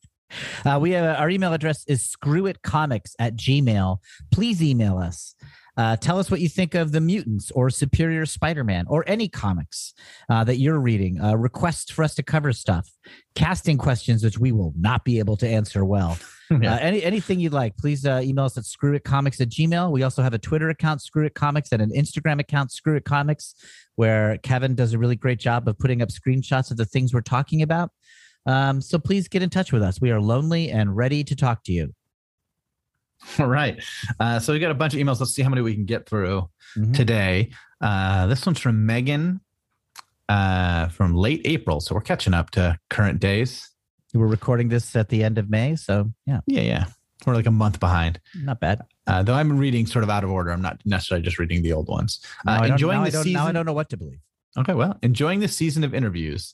Uh, we have our email address is screwitcomics at gmail. Please email us. Uh, tell us what you think of the mutants or Superior Spider-Man or any comics uh, that you're reading. Uh, requests for us to cover stuff, casting questions which we will not be able to answer well. Yeah. Uh, any anything you'd like, please uh, email us at screwitcomics at gmail. We also have a Twitter account, screwitcomics, and an Instagram account, screwitcomics, where Kevin does a really great job of putting up screenshots of the things we're talking about. Um, so please get in touch with us. We are lonely and ready to talk to you. All right. Uh, so we got a bunch of emails. Let's see how many we can get through Mhm. today. Uh, this one's from Megan uh, from late April. So we're catching up to current days. We're recording this at the end of May, so yeah, Yeah, yeah. We're like a month behind. not bad. Uh, though I'm reading sort of out of order. I'm not necessarily just reading the old ones. Now Uh, enjoying the I season. now I don't know what to believe. Okay, well, enjoying the season of interviews.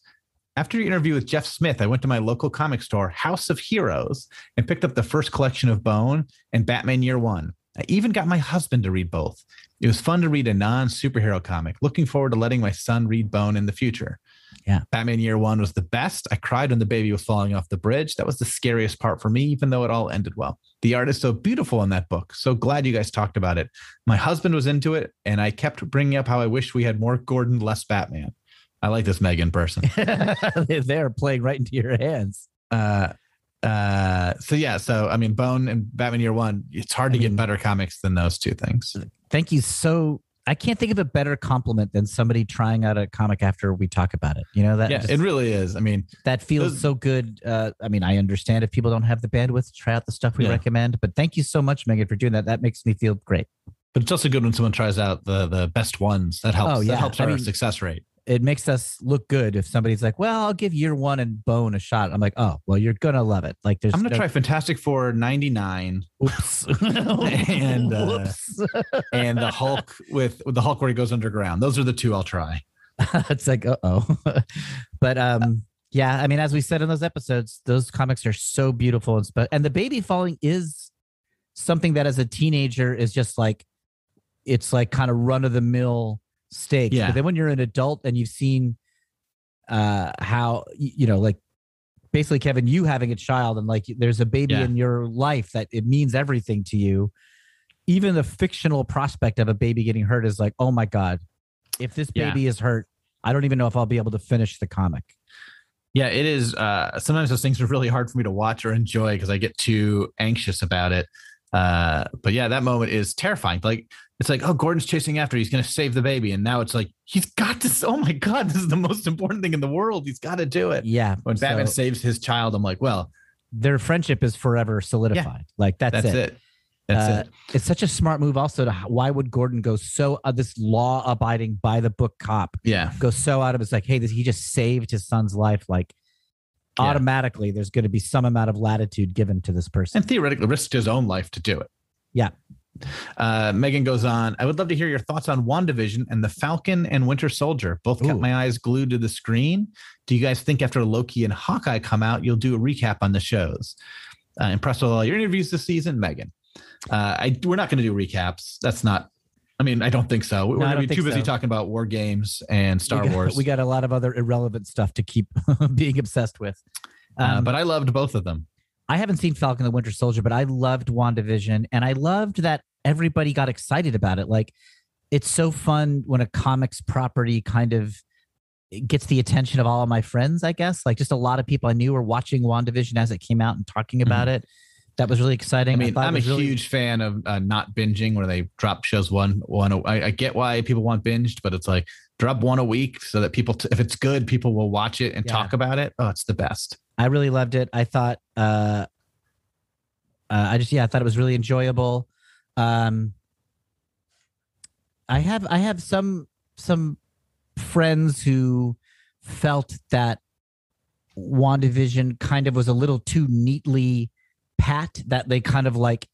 After your interview with Jeff Smith, I went to my local comic store, House of Heroes, and picked up the first collection of Bone and Batman Year One. I even got my husband to read both. It was fun to read a non superhero comic. Looking forward to letting my son read Bone in the future. Yeah. Batman Year One was the best. I cried when the baby was falling off the bridge. That was the scariest part for me, even though it all ended well. The art is so beautiful in that book. So glad you guys talked about it. My husband was into it, and I kept bringing up how I wish we had more Gordon, less Batman. I like this Megan person. They're playing right into your hands. uh, uh, so yeah, so I mean, Bone and Batman Year One. It's hard I to get better comics than those two things. Thank you so. I can't think of a better compliment than somebody trying out a comic after we talk about it. You know that Yeah, just- it really is. I mean, that feels those- so good. Uh, I mean, I understand if people don't have the bandwidth to try out the stuff we Yeah. recommend, but thank you so much, Megan, for doing that. That makes me feel great. but it's also good when someone tries out the the best ones. That helps. Oh, yeah. That helps I our mean- success rate. It makes us look good if somebody's like, "Well, I'll give year one and Bone a shot." I'm like, "Oh, well, you're gonna love it." Like, there's I'm gonna no- try Fantastic Four '99 Oops. And, uh, and the Hulk with, with the Hulk where he goes underground. Those are the two I'll try. it's like, uh oh. but um, yeah, I mean, as we said in those episodes, those comics are so beautiful and spe- and the baby falling is something that as a teenager is just like it's like kind of run of the mill stakes. Yeah. But then when you're an adult and you've seen uh how you know, like basically Kevin, you having a child and like there's a baby Yeah. in your life that it means everything to you. Even the fictional prospect of a baby getting hurt is like, oh my God, if this Yeah. baby is hurt, I don't even know if I'll be able to finish the comic. Yeah, it is. Uh, sometimes those things are really hard for me to watch or enjoy because I get too anxious about it. Uh, but yeah, that moment is terrifying. Like it's like, oh, Gordon's chasing after. He's going to save the baby, and now it's like he's got to. Oh my god, this is the most important thing in the world. He's got to do it. Yeah. When Batman saves his child, I'm like, well, their friendship is forever solidified. Like that's, that's it. it. That's Uh, it. it's such a smart move. Also, to why would Gordon go so uh, this law abiding by the book cop Yeah. go so out of his like, hey, this, he just saved his son's life. Like Yeah. automatically, there's going to be some amount of latitude given to this person. and theoretically risked his own life to do it. Yeah. Uh, Megan goes on. I would love to hear your thoughts on WandaVision and the Falcon and Winter Soldier. Both kept my eyes glued to the screen. Do you guys think after Loki and Hawkeye come out, you'll do a recap on the shows? Uh, impressed with all your interviews this season, Megan. Uh, I we're not going to do recaps. That's not. I mean, I don't think so. We're No, going to be too busy so. talking about war games and Star we got, Wars. We got a lot of other irrelevant stuff to keep being obsessed with. uh, Um, but I loved both of them. I haven't seen Falcon the Winter Soldier, but I loved WandaVision and I loved that everybody got excited about it. Like it's so fun when a comics property kind of gets the attention of all of my friends, I guess. Like just a lot of people I knew were watching WandaVision as it came out and talking about it. That was really exciting. I mean, it I'm a really- huge fan of uh, not binging where they drop shows one one. a- I, I get why people want binged, but it's like drop one a week so that people, t- if it's good, people will watch it and Yeah. talk about it. Oh, it's the best. I really loved it. I thought uh uh, I just yeah, I thought it was really enjoyable. Um I have I have some some friends who felt that WandaVision kind of was a little too neatly pat that they kind of like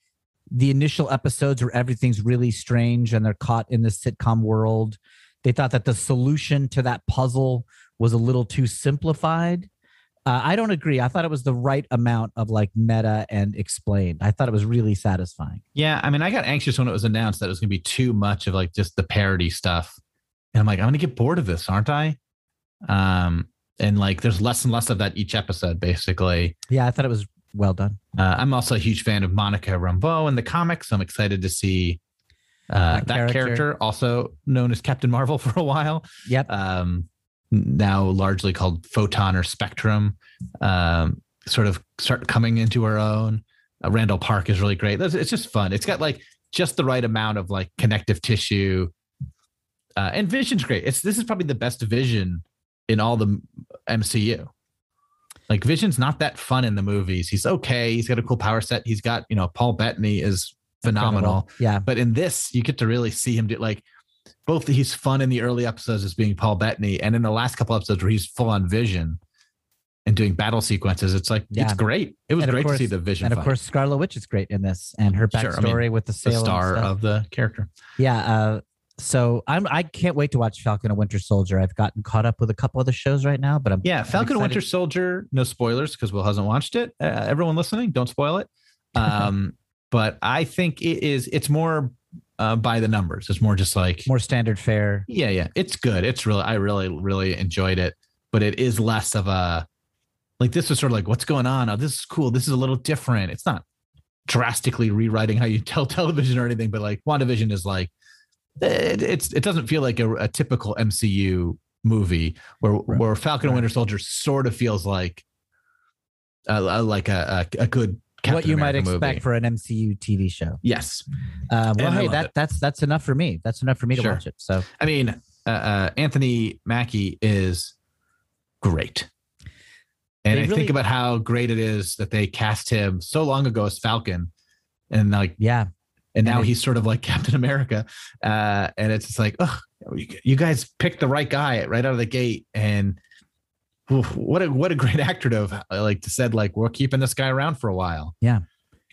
the initial episodes where everything's really strange and they're caught in this sitcom world. They thought that the solution to that puzzle was a little too simplified. Uh, I don't agree. I thought it was the right amount of like meta and explained. I thought it was really satisfying. Yeah. I mean, I got anxious when it was announced that it was going to be too much of like just the parody stuff. And I'm like, I'm going to get bored of this, aren't I? Um, and like, there's less and less of that each episode, basically. Yeah, I thought it was well done. Uh, I'm also a huge fan of Monica Rambeau in the comics. I'm excited to see uh, That that, character. character. also known as Captain Marvel for a while, Yep. um, now largely called Photon or Spectrum, um, sort of start coming into her own. Uh, Randall Park is really great. It's, it's just fun. It's got like just the right amount of like connective tissue, uh, and Vision's great. It's this is probably the best Vision in all the MCU. Like Vision's not that fun in the movies. He's okay. He's got a cool power set. He's got, you know, Paul Bettany is phenomenal. Incredible. Yeah. But in this, you get to really see him do like both he's fun in the early episodes as being Paul Bettany, and in the last couple episodes where he's full on vision and doing battle sequences, it's like Yeah. it's great. It was And great course- to see the vision And of fight. course, Scarlet Witch is great in this, and her Sure, I backstory mean, with the the star of the character. Yeah. Uh, so I'm I can't wait to watch Falcon and Winter Soldier. I've gotten caught up with a couple of the shows right now, but I'm Yeah, I'm Falcon and Winter. Soldier. No spoilers because Will hasn't watched it. Uh, everyone listening, don't spoil it. Um, but I think it is. It's more uh, by the numbers. It's more just like more standard fare. Yeah, yeah. It's good. It's really I really, really enjoyed it. But it is less of a like this was sort of like, what's going on? Oh, this is cool. This is a little different. It's not drastically rewriting how you tell television or anything, but like WandaVision is like it, it's it doesn't feel like a, a typical MCU movie where Right. where Falcon and Winter Soldier sort of feels like uh, uh, like a, a, a good Captain what you might expect movie. for an MCU TV show. yes Uh, well, And hey, that it. that's that's enough for me. That's enough for me to Sure. watch it. So I mean, uh, uh, Anthony Mackie is great. And They I really- think about how great it is that they cast him so long ago as Falcon, and like, yeah, and now And it- he's sort of like Captain America. Uh, and it's just like, oh, you guys picked the right guy right out of the gate, and oof, what a what a great actor to have like to said like we're keeping this guy around for a while. Yeah.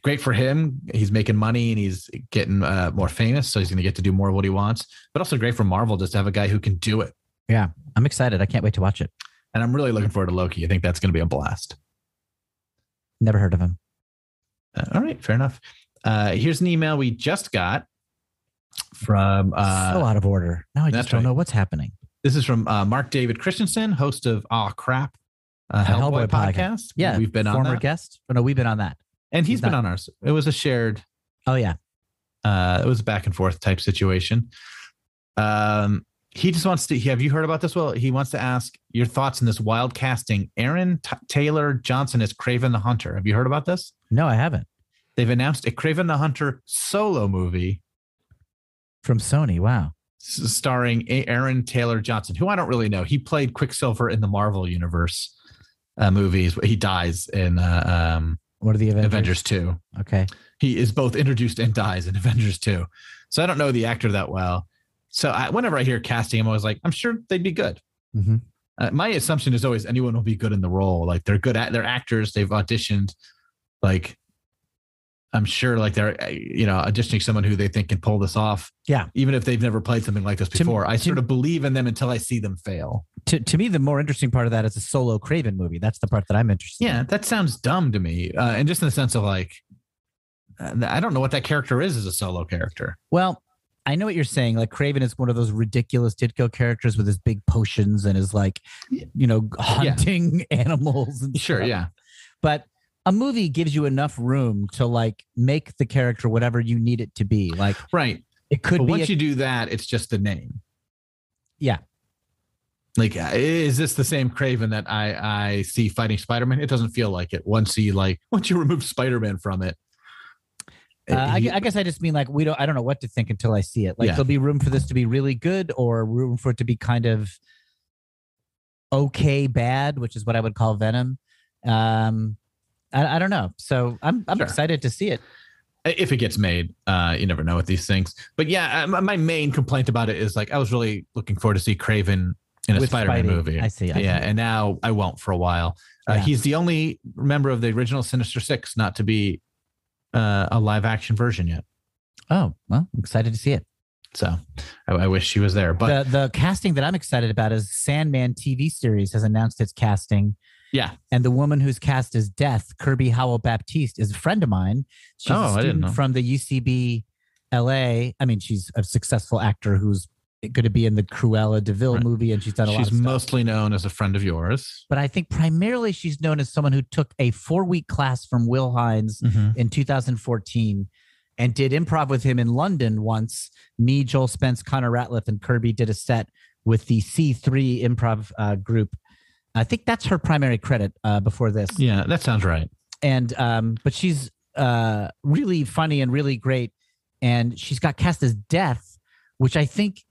Great for him. He's making money and he's getting uh, more famous, so he's going to get to do more of what he wants. But also great for Marvel just to have a guy who can do it. Yeah, I'm excited. I can't wait to watch it. And I'm really looking forward to Loki. I think that's going to be a blast. Never heard of him. Uh, all right, fair enough. Uh, here's an email we just got from. Uh, so out of order. Now I just don't right. know what's happening. this is from uh, Mark David Christensen, host of Aw Crap, uh, Hellboy, Hellboy podcast. podcast. Yeah, we've been on former guest. Oh, no, we've been on that. and he's he's been not- on ours. It was a shared. Oh yeah, Uh, it was a back and forth type situation. Um, he just wants to. Have you heard about this? Well, he wants to ask your thoughts on this wild casting. Aaron T- Taylor Johnson is Kraven the Hunter. Have you heard about this? no, I haven't. They've announced a Kraven the Hunter solo movie From Sony. Wow. starring Aaron Taylor Johnson, who I don't really know. He played Quicksilver in the Marvel Universe uh, movies. He dies in uh, um, What are the Avengers? Avengers 2. Okay. He is both introduced and dies in Avengers 2. So I don't know the actor that well. So I, whenever I hear casting, I'm always like, I'm sure they'd be good. hmm Uh, my assumption is always anyone will be good in the role. Like they're good at, they're actors. They've auditioned. Like I'm sure, like they're uh, you know auditioning someone who they think can pull this off. Yeah. even if they've never played something like this To- before, I to- sort of believe in them until I see them fail. To to me, the more interesting part of that is a solo Kraven movie. That's the part that I'm interested. Yeah, in. that sounds dumb to me, uh, and just in the sense of like, uh, I don't know what that character is as a solo character. Well, I know what you're saying. Like Kraven is one of those ridiculous Ditko characters with his big potions and his like, you know, hunting animals. And Sure, stuff. yeah, But a movie gives you enough room to like make the character whatever you need it to be. Like right. it could But be. once a- you do that, it's just the name. Yeah. Like, uh, is this the same Kraven that I I see fighting Spider Man? It doesn't feel like it. Once you like, once you remove Spider Man from it, uh, I, I guess I just mean like we don't. I don't know what to think until I see it. Like Yeah. there'll be room for this to be really good, or room for it to be kind of okay bad, which is what I would call Venom. Um, I, I don't know. So I'm I'm Sure. excited to see it. if it gets made, uh, you never know with these things. But yeah, uh, my, my main complaint about it is like I was really looking forward to see Kraven in a With Spider-Man Spidey. movie. I see, I yeah, see. and now I won't for a while. Uh, Yeah. He's the only member of the original Sinister Six not to be uh, a live action version yet. Oh well, I'm excited to see it. So I, I wish she was there. But the the casting that I'm excited about is Sandman TV series has announced its casting. Yeah, And the woman who's cast as Death, Kirby Howell Baptiste, is a friend of mine. She's Oh, I didn't know. from the UCB LA. I mean, she's a successful actor who's going to be in the Cruella de Vil Right. movie, and she's done a lot she's mostly known as a friend of yours. but I think primarily she's known as someone who took a four week class from Will Hines in 2014 and did improv with him in London once. Me, Joel Spence, Connor Ratliff, and Kirby did a set with the C3 improv uh, group. I think that's her primary credit uh, before this. Yeah, that sounds right. And um, but she's uh, really funny and really great. And she's got cast as Death, which I think,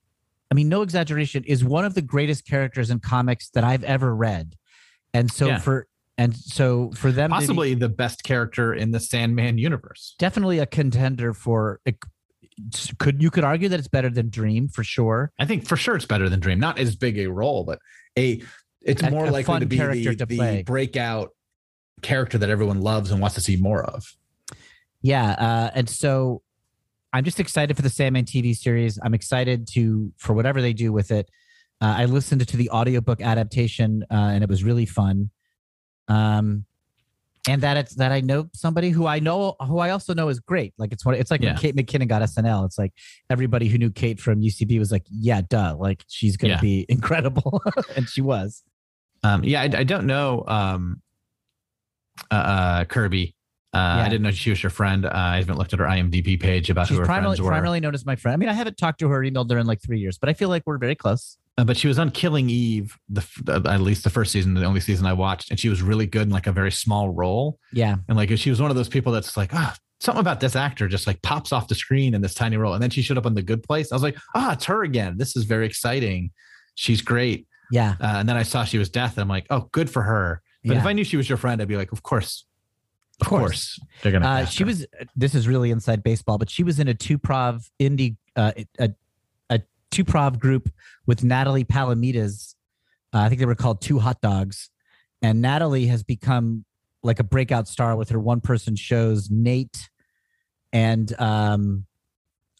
I mean, no exaggeration, is one of the greatest characters in comics that I've ever read. And so Yeah. for and so for them to be- Possibly the best character in the Sandman universe. definitely a contender for could you could argue that it's better than dream for sure I think for sure it's better than Dream. Not as big a role, but a it's A- more a likely to be the, to the breakout character that everyone loves and wants to see more of. yeah uh, and so i'm just excited for the sandman tv series. I'm excited to for whatever they do with it. Uh, i listened to the audiobook adaptation uh, and it was really fun. Um and that it's that i know somebody who i know who i also know is great. Like it's what it's like Yeah. when kate mckinnon got snl it's like everybody who knew kate from ucb was like yeah duh like she's gonna Yeah. be incredible. And she was Um, yeah, I, I don't know um, uh, uh, Kirby. Uh, Yeah. I didn't know she was your friend. Uh, I haven't looked at her IMDb page about She's who her primarily, friends were. primarily known as my friend. I mean, I haven't talked to her, or emailed her in like three years, but I feel like we're very close. Uh, but she was on Killing Eve, the at least the first season, the only season I watched, and she was really good in like a very small role. Yeah. And like she was one of those people that's like, ah, something about this actor just like pops off the screen in this tiny role. And then she showed up on The Good Place. I was like, ah, it's her again. This is very exciting. She's great. Yeah. Uh, and then I saw she was death. And I'm like, oh, good for her. But yeah. if I knew she was your friend, I'd be like, of course, of course. course, they're gonna. Uh, she her. was, this is really inside baseball, but she was in a two prov indie, uh, a, a two prov group with Natalie Palomides. Uh, I think they were called Two Hot Dogs. And Natalie has become like a breakout star with her one person shows, Nate and, um,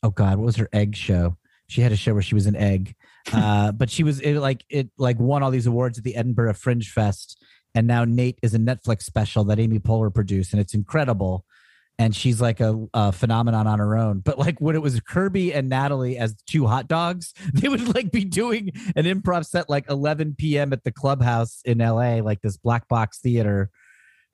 oh God, what was her egg show? She had a show where she was an egg. Uh, but she was it, like, it like won all these awards at the Edinburgh Fringe Fest. And now Nate is a Netflix special that Amy Poehler produced, and it's incredible. And she's like a, a phenomenon on her own. But like when it was Kirby and Natalie as two hot dogs, they would like be doing an improv set like 11 p.m. at the clubhouse in LA, like this black box theater.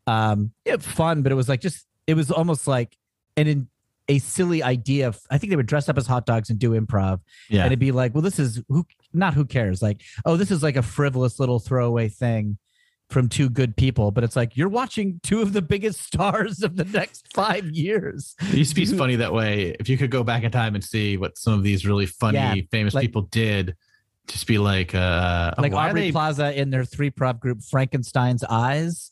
Um, yeah, fun, but it was like just it was almost like an in, a silly idea. Of, I think they would dress up as hot dogs and do improv, yeah. and it'd be like, well, this is who not who cares, like, oh, this is like a frivolous little throwaway thing from two good people, but it's like you're watching two of the biggest stars of the next five years. It used to be funny that way. If you could go back in time and see what some of these really funny, Yeah, famous like- people did, just be like, uh, like Aubrey they? Plaza in their three prop group Frankenstein's Eyes.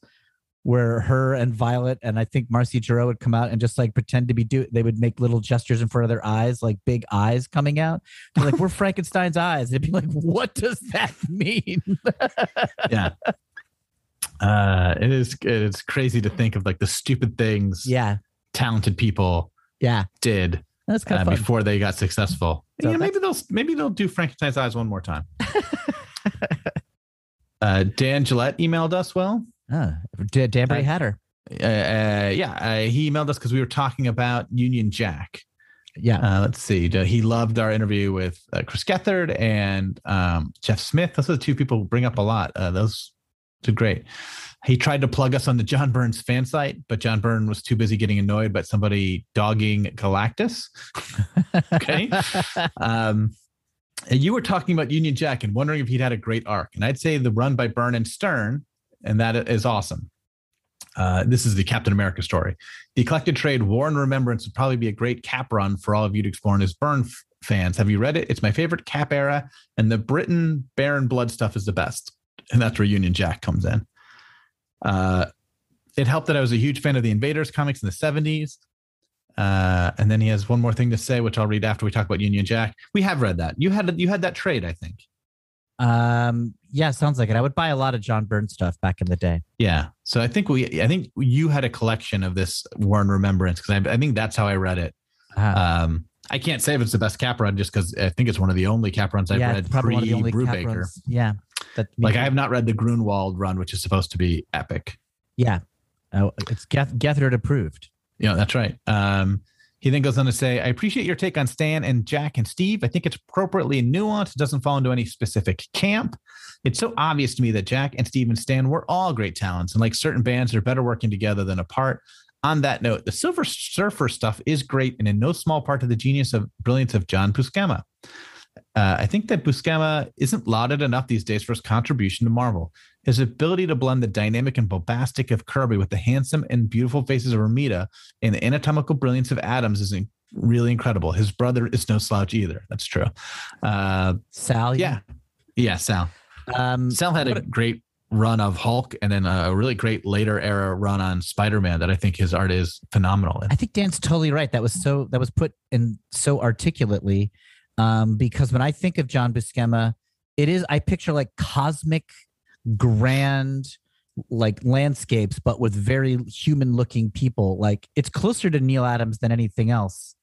Where her and Violet and I think Marcy Giroux would come out and just like pretend to be do they would make little gestures in front of their eyes, like big eyes coming out. They're like, we're Frankenstein's eyes. It'd be like, what does that mean? yeah. Uh, it is it's crazy to think of like the stupid things yeah. talented people Yeah. did That's kind uh, of fun. before they got successful. So yeah, maybe they'll maybe they'll do Frankenstein's eyes one more time. uh, Dan Gillette emailed us. Well, Ah, Dan Danbury Uh, had her. uh, uh, yeah, uh, he emailed us because we were talking about Union Jack. Yeah. Uh, let's see. He loved our interview with uh, Chris Gethard and um, Jeff Smith. Those are the two people bring up a lot. Uh, those did great. He tried to plug us on the John Byrne's fan site, but John Byrne was too busy getting annoyed by somebody dogging Galactus. okay. um, and you were talking about Union Jack and wondering if he'd had a great arc. And I'd say the run by Byrne and Stern, and that is awesome. Uh, this is the Captain America story. The Collected Trade War and Remembrance would probably be a great cap run for all of you to explore. And as Byrne f- fans, have you read it? It's my favorite cap era, and the Britain Baron Blood stuff is the best. And that's where Union Jack comes in. Uh, it helped that I was a huge fan of the Invaders comics in the 70s. Uh, and then he has one more thing to say, which I'll read after we talk about Union Jack. We have read that. You had you had that trade, I think. Um, yeah, sounds like it. I would buy a lot of John Byrne stuff back in the day. Yeah. So I think we I think you had a collection of this War and Remembrance because I, I think that's how I read it. Ah. Um, I can't say if it's the best cap run just because I think it's one of the only cap runs I've yeah, read it's probably one of the only cap Brubaker. Yeah. That Like I have not read the Gruenwald run, which is supposed to be epic. Yeah. Oh, it's Geth- Gethard approved. Yeah, that's right. Um, he then goes on to say, I appreciate your take on Stan and Jack and Steve. I think it's appropriately nuanced. It doesn't fall into any specific camp. It's so obvious to me that Jack and Steve and Stan were all great talents. And like certain bands, they're better working together than apart. On that note, the Silver Surfer stuff is great and in no small part to the genius of brilliance of John Buscema. Uh, I think that Buscema isn't lauded enough these days for his contribution to Marvel. His ability to blend the dynamic and bombastic of Kirby with the handsome and beautiful faces of Romita and the anatomical brilliance of Adams is in- really incredible. His brother is no slouch either. That's true. Uh, Sal. yeah. Yeah, Sal. Um, Sal had a great run of Hulk and then a really great later era run on Spider Man that I think his art is phenomenal. in. I think Dan's totally right. That was so that was put in so articulately. Um, because when I think of John Buscema, it is I picture like cosmic, grand, like landscapes, but with very human looking people. Like it's closer to Neal Adams than anything else.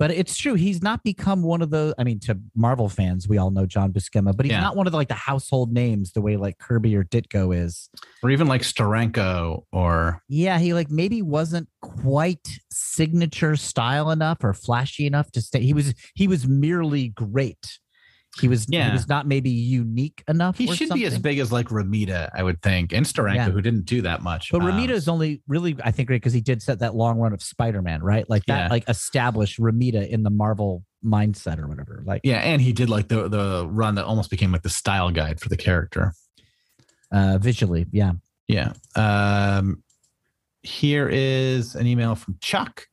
But it's true. He's not become one of the. I mean, to Marvel fans, we all know John Buscema, but he's Yeah. not one of the like the household names the way like Kirby or Ditko is. Or even like Steranko or Yeah, he like maybe wasn't quite signature style enough or flashy enough to stay. He was he was merely great. He was yeah. he was not maybe unique enough. he should be as big as like Romita, I would think, and Steranko, Yeah. who didn't do that much. But Um, Romita is only really I think great because he did set that long run of Spider Man, right? Like that, Yeah. like established Romita in the Marvel mindset or whatever. Like yeah, and he did like the the run that almost became like the style guide for the character. uh visually, yeah. Yeah. Um, here is an email from Chuck.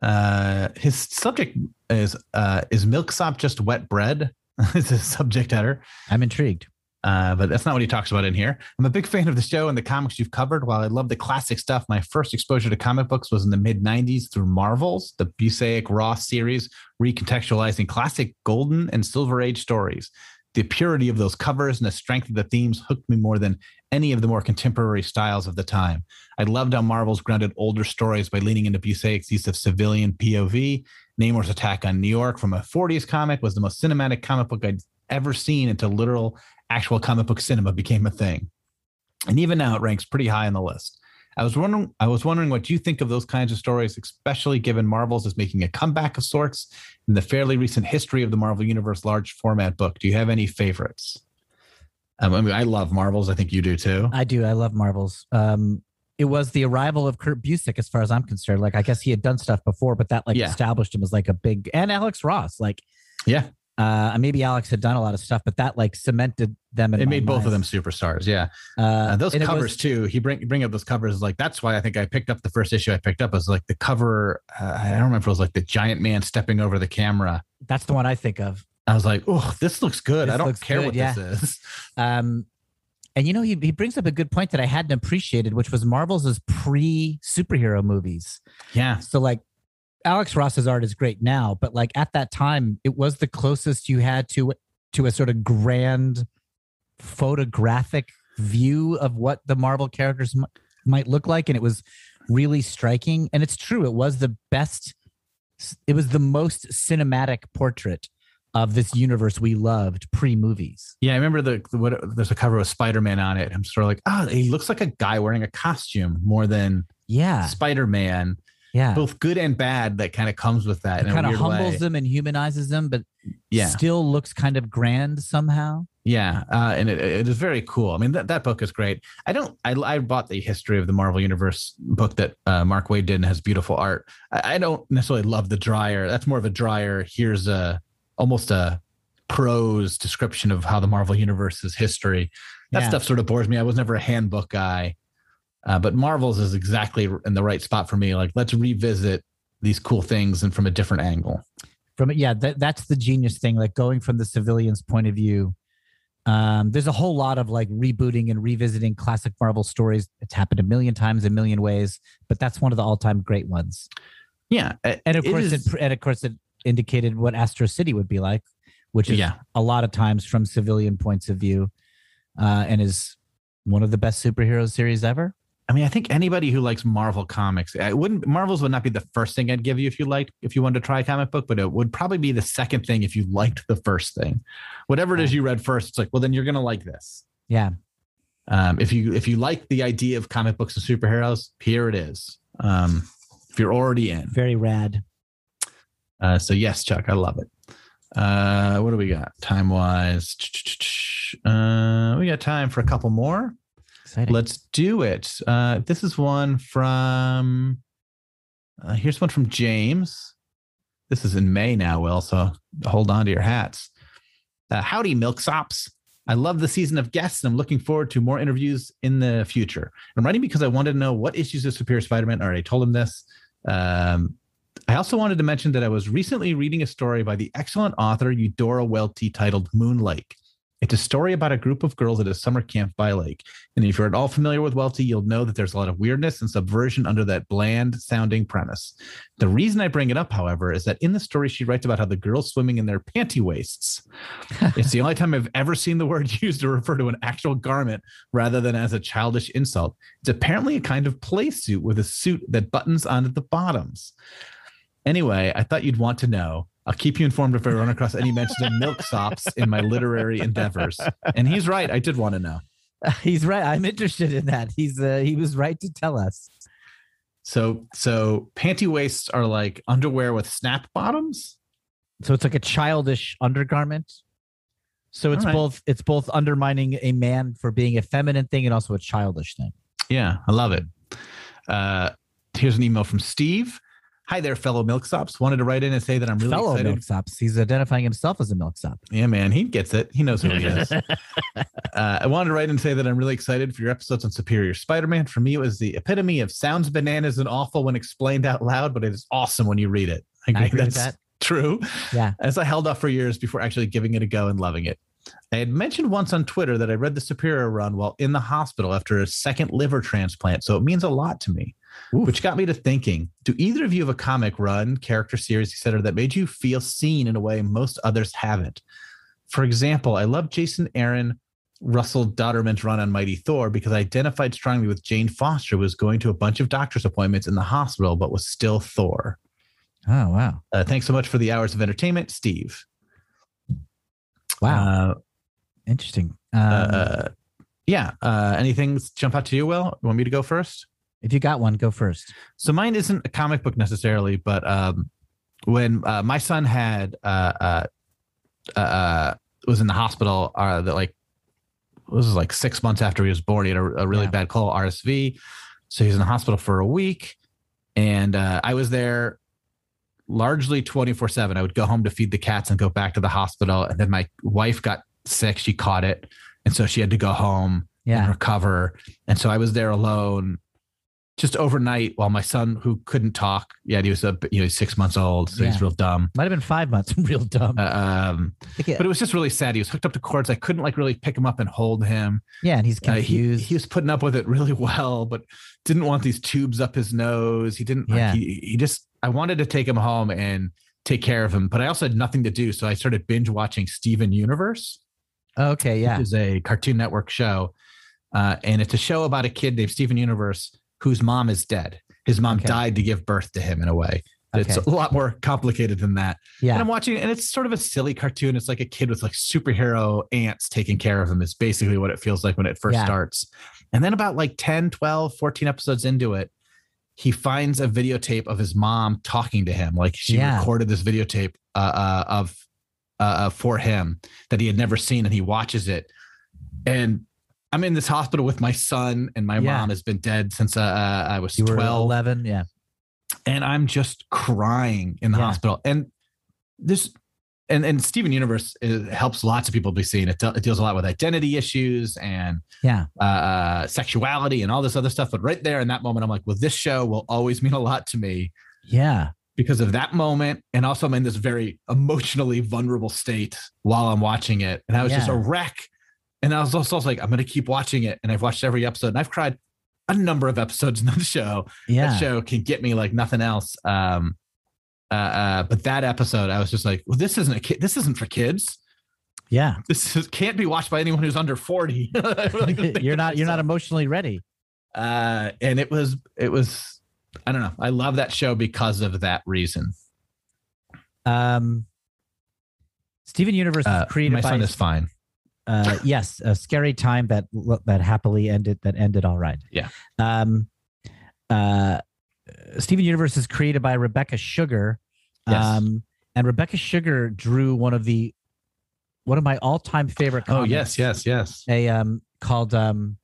Uh, his subject is uh, is milksop just wet bread? is a subject header. I'm intrigued. Uh, but that's not what he talks about in here. I'm a big fan of the show and the comics you've covered. While I love the classic stuff, my first exposure to comic books was in the mid 90s through Marvels, the Busiek Ross series, recontextualizing classic golden and silver age stories. The purity of those covers and the strength of the themes hooked me more than any of the more contemporary styles of the time. I loved how Marvels grounded older stories by leaning into Busiek's use of civilian POV. Namor's attack on New York from a 40s comic was the most cinematic comic book I'd ever seen until literal actual comic book cinema became a thing. And even now it ranks pretty high on the list. I was wondering I was wondering what you think of those kinds of stories, especially given Marvel's is making a comeback of sorts in the fairly recent history of the Marvel Universe large format book. Do you have any favorites? Um, I mean, I love Marvels. I think you do too. I do. I love Marvels. Um, it was the arrival of Kurt Busiek, as far as I'm concerned. Like, I guess he had done stuff before, but that like Yeah. established him as like a big and Alex Ross. Like, Yeah. uh, maybe Alex had done a lot of stuff, but that like cemented them. In It made both of them superstars. Yeah. Uh, Uh, those covers was- too. He bring bring up those covers like that's why I think I picked up the first issue I picked up was like the cover. Uh, I don't remember if it was like the giant man stepping over the camera. that's the one I think of. I was like, oh, this looks good. This I don't care good, what yeah. this is. Um, And you know, he, he brings up a good point that I hadn't appreciated, which was Marvel's pre superhero movies. Yeah. So like Alex Ross's art is great now, but like at that time, it was the closest you had to to a sort of grand photographic view of what the Marvel characters m- might look like, and it was really striking. And it's true, it was the best. It was the most cinematic portrait of this universe we loved pre movies. Yeah, I remember the, the what there's a cover with Spider-Man on it. I'm sort of like, oh, he looks like a guy wearing a costume more than Yeah, Spider-Man. yeah. Both good and bad that kind of comes with that. It kind of humbles way. them and humanizes them, but Yeah. still looks kind of grand somehow. Yeah, uh, and it, it is very cool. I mean, that, that book is great. I don't. I, I bought the history of the Marvel Universe book that uh, Mark Waid did and has beautiful art. I, I don't necessarily love the dryer. That's more of a dryer. Here's a almost a prose description of how the Marvel Universe's history. That Yeah. stuff sort of bores me. I was never a handbook guy, uh, but Marvel's is exactly in the right spot for me. Like, let's revisit these cool things and from a different angle. from yeah that, that's the genius thing like going from the civilian's point of view um, there's a whole lot of like rebooting and revisiting classic marvel stories it's happened a million times a million ways but that's one of the all-time great ones Yeah, and of It course is- it, and of course it indicated what astro city would be like which is yeah. a lot of times from civilian points of view uh, and is one of the best superhero series ever I mean, I think anybody who likes Marvel comics, I wouldn't Marvel's would not be the first thing I'd give you if you liked if you wanted to try a comic book, but it would probably be the second thing if you liked the first thing. Whatever it is you read first, it's like, well, then you're gonna like this. yeah Um, if you if you like the idea of comic books and superheroes, here it is. Um, if you're already in. very rad Uh, so yes, Chuck, I love it. Uh, what do we got time wise? Uh, we got time for a couple more. exciting Let's do it. Uh, this is one from. Uh, here's one from James. This is in May now, Will. So hold on to your hats. Uh, howdy, Milksops. I love the season of guests, and I'm looking forward to more interviews in the future. I'm writing because I wanted to know what issues of Superior Spider-Man. I already told him this. Um, I also wanted to mention that I was recently reading a story by the excellent author Eudora Welty titled Moon Lake. It's a story about a group of girls at a summer camp by lake. And if you're at all familiar with Welty, you'll know that there's a lot of weirdness and subversion under that bland sounding premise. The reason I bring it up, however, is that in the story, she writes about how the girls swimming in their panty waists. it's the only time I've ever seen the word used to refer to an actual garment rather than as a childish insult. It's apparently a kind of play suit with a suit that buttons onto the bottoms. Anyway, I thought you'd want to know. I'll keep you informed if I run across any mention of milksops in my literary endeavors. And he's right. I did want to know. he's right i'm interested in that he's uh, he was right to tell us So, so panty waists are like underwear with snap bottoms. So it's like a childish undergarment. So it's right. both it's both undermining a man for being a feminine thing and also a childish thing. Yeah, I love it. Uh, here's an email from Steve. Hi there, fellow milksops. Wanted to write in and say that I'm really excited. Fellow excited. milksops. He's identifying himself as a milksop. Yeah, man, he gets it. He knows who he is. uh, I wanted to write in and say that I'm really excited for your episodes on Superior Spider-Man. For me, it was the epitome of sounds bananas and awful when explained out loud, but it is awesome when you read it. I agree with That's that. true. Yeah. As I held off for years before actually giving it a go and loving it. I had mentioned once on Twitter that I read the Superior run while in the hospital after a second liver transplant, so it means a lot to me. Oof. Which got me to thinking: Do either of you have a comic run, character series, etc., that made you feel seen in a way most others haven't? For example, I love Jason Aaron Russell Dauterman's run on Mighty Thor because I identified strongly with Jane Foster, who was going to a bunch of doctor's appointments in the hospital, but was still Thor. Oh wow. Uh, thanks so much for the hours of entertainment, Steve. Wow. Uh, Interesting. Um, uh, yeah. Uh, anything jump out to you, Will? You want me to go first? If you got one, go first. So mine isn't a comic book necessarily, but um, when uh, my son had uh, uh, uh, uh, was in the hospital, uh, that like this was like six months after he was born, he had a, a really Yeah. bad cold, RSV. So he was in the hospital for a week, and uh, I was there largely 24 7 i would go home to feed the cats and go back to the hospital and then my wife got sick she caught it and so she had to go home and recover and so i was there alone just overnight while my son who couldn't talk yeah he was a you know six months old so he's real dumb Might have been five months. Real dumb. uh, um Okay. but it was just really sad he was hooked up to cords i couldn't like really pick him up and hold him yeah, and he's Uh, he, confused. he was putting up with it really well but didn't want these tubes up his nose he didn't like, Yeah. he, he just i wanted to take him home and take care of him but i also had nothing to do so i started binge watching steven universe okay, yeah. which is a cartoon network show uh, and it's a show about a kid named steven universe whose mom is dead his mom Okay. died to give birth to him in a way it's a lot more complicated than that Yeah. and I'm watching and it's sort of a silly cartoon. It's like a kid with like superhero ants taking care of him, is basically what it feels like when it first Yeah. starts. And then about like 10, 12, 14 episodes into it, he finds a videotape of his mom talking to him. Like she Yeah. recorded this videotape uh, uh, of uh, uh, for him that he had never seen, and he watches it. And I'm in this hospital with my son, and my Yeah. mom has been dead since uh, uh, I was You were 12 11. Yeah. and I'm just crying in the Yeah. hospital. And this, and and Steven Universe is, helps lots of people be seen. It, de- it deals a lot with identity issues and Yeah. uh, sexuality and all this other stuff. But right there in that moment, I'm like, well, this show will always mean a lot to me Yeah. because of that moment. And also, I'm in this very emotionally vulnerable state while I'm watching it, and I was just a wreck. And I was also like, I'm going to keep watching it, and I've watched every episode, and I've cried a number of episodes in the show Yeah. that show can get me like nothing else. Um, uh, uh, but that episode, I was just like, well, this isn't a kid. This isn't for kids. Yeah. This is, can't be watched by anyone who's under 40. Like, you're not, you're not emotionally ready. Uh, and it was, it was, I don't know. I love that show because of that reason. Um, Steven Universe Uh, is created my by son is fine. Uh, yes, a scary time that that happily ended that ended all right. Yeah. Um, uh, Steven Universe is created by Rebecca Sugar. Yes. Um, and Rebecca Sugar drew one of the one of my all time favorite. Oh yes, yes, yes. A um called um.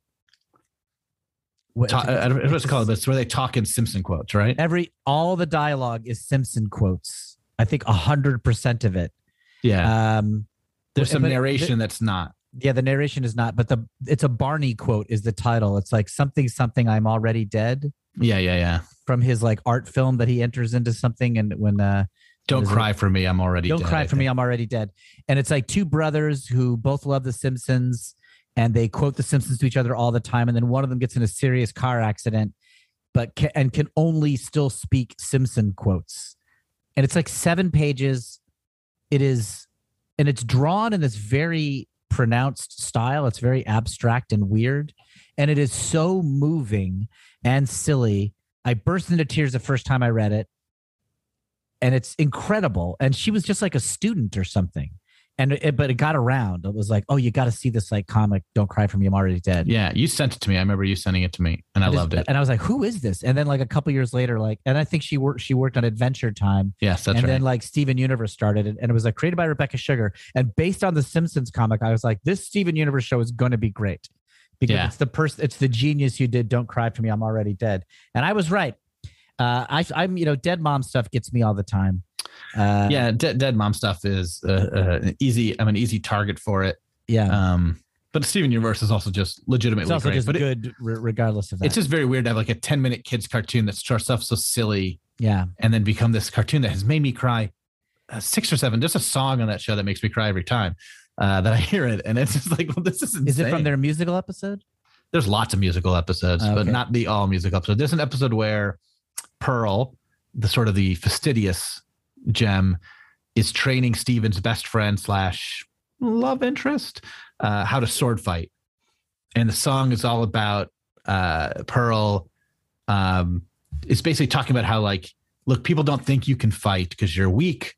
what- Ta- I don't know what it's called, but it's where they talk in Simpson quotes, right? every all the dialogue is Simpson quotes. I think a hundred percent of it. Yeah. Um, There's some but- narration that's not. yeah the narration is not but the it's a barney quote is the title it's like something something i'm already dead Yeah, yeah, yeah. from his like art film that he enters into something and when uh Don't it? cry for me. I'm already. Dead. Don't dead, cry I for me i'm already dead and it's like two brothers who both love the simpsons and they quote the simpsons to each other all the time and then one of them gets in a serious car accident but can, and can only still speak simpson quotes and it's like seven pages it is and it's drawn in this very pronounced style. It's very abstract and weird and it is so moving and silly. I burst into tears the first time i read it and it's incredible. And she was just like a student or something and it, but it got around it was like oh you got to see this like comic don't cry for me i'm already dead Yeah, you sent it to me. I remember you sending it to me, and I just- loved it. and i was like who is this and then like a couple years later like and i think she worked she worked on adventure time Yes, that's and right. then like Steven Universe started it, and it was like created by Rebecca Sugar. And based on the Simpsons comic, I was like, this Steven Universe show is going to be great because Yeah. it's the person, it's the genius who did "Don't Cry for Me, I'm Already Dead," and I was right. Uh, I, I'm, you know, dead mom stuff gets me all the time. Uh, yeah, dead, dead mom stuff is uh, uh, an easy. I'm an easy target for it. yeah. Um, but Steven Universe is also just legitimately it's also great. just but good, re- regardless of that. it's just very weird to have like a 10 minute kids cartoon that starts off so silly yeah, and then become this cartoon that has made me cry uh, six or seven. There's a song on that show that makes me cry every time uh, that I hear it, and it's just like, well, this is insane. is it from their musical episode? There's lots of musical episodes, but not the all musical episode. There's an episode where Pearl, the sort of the fastidious gem, is training Steven's best friend slash love interest uh, how to sword fight, and the song is all about uh, Pearl. Um, it's basically talking about how like, look, people don't think you can fight because you're weak,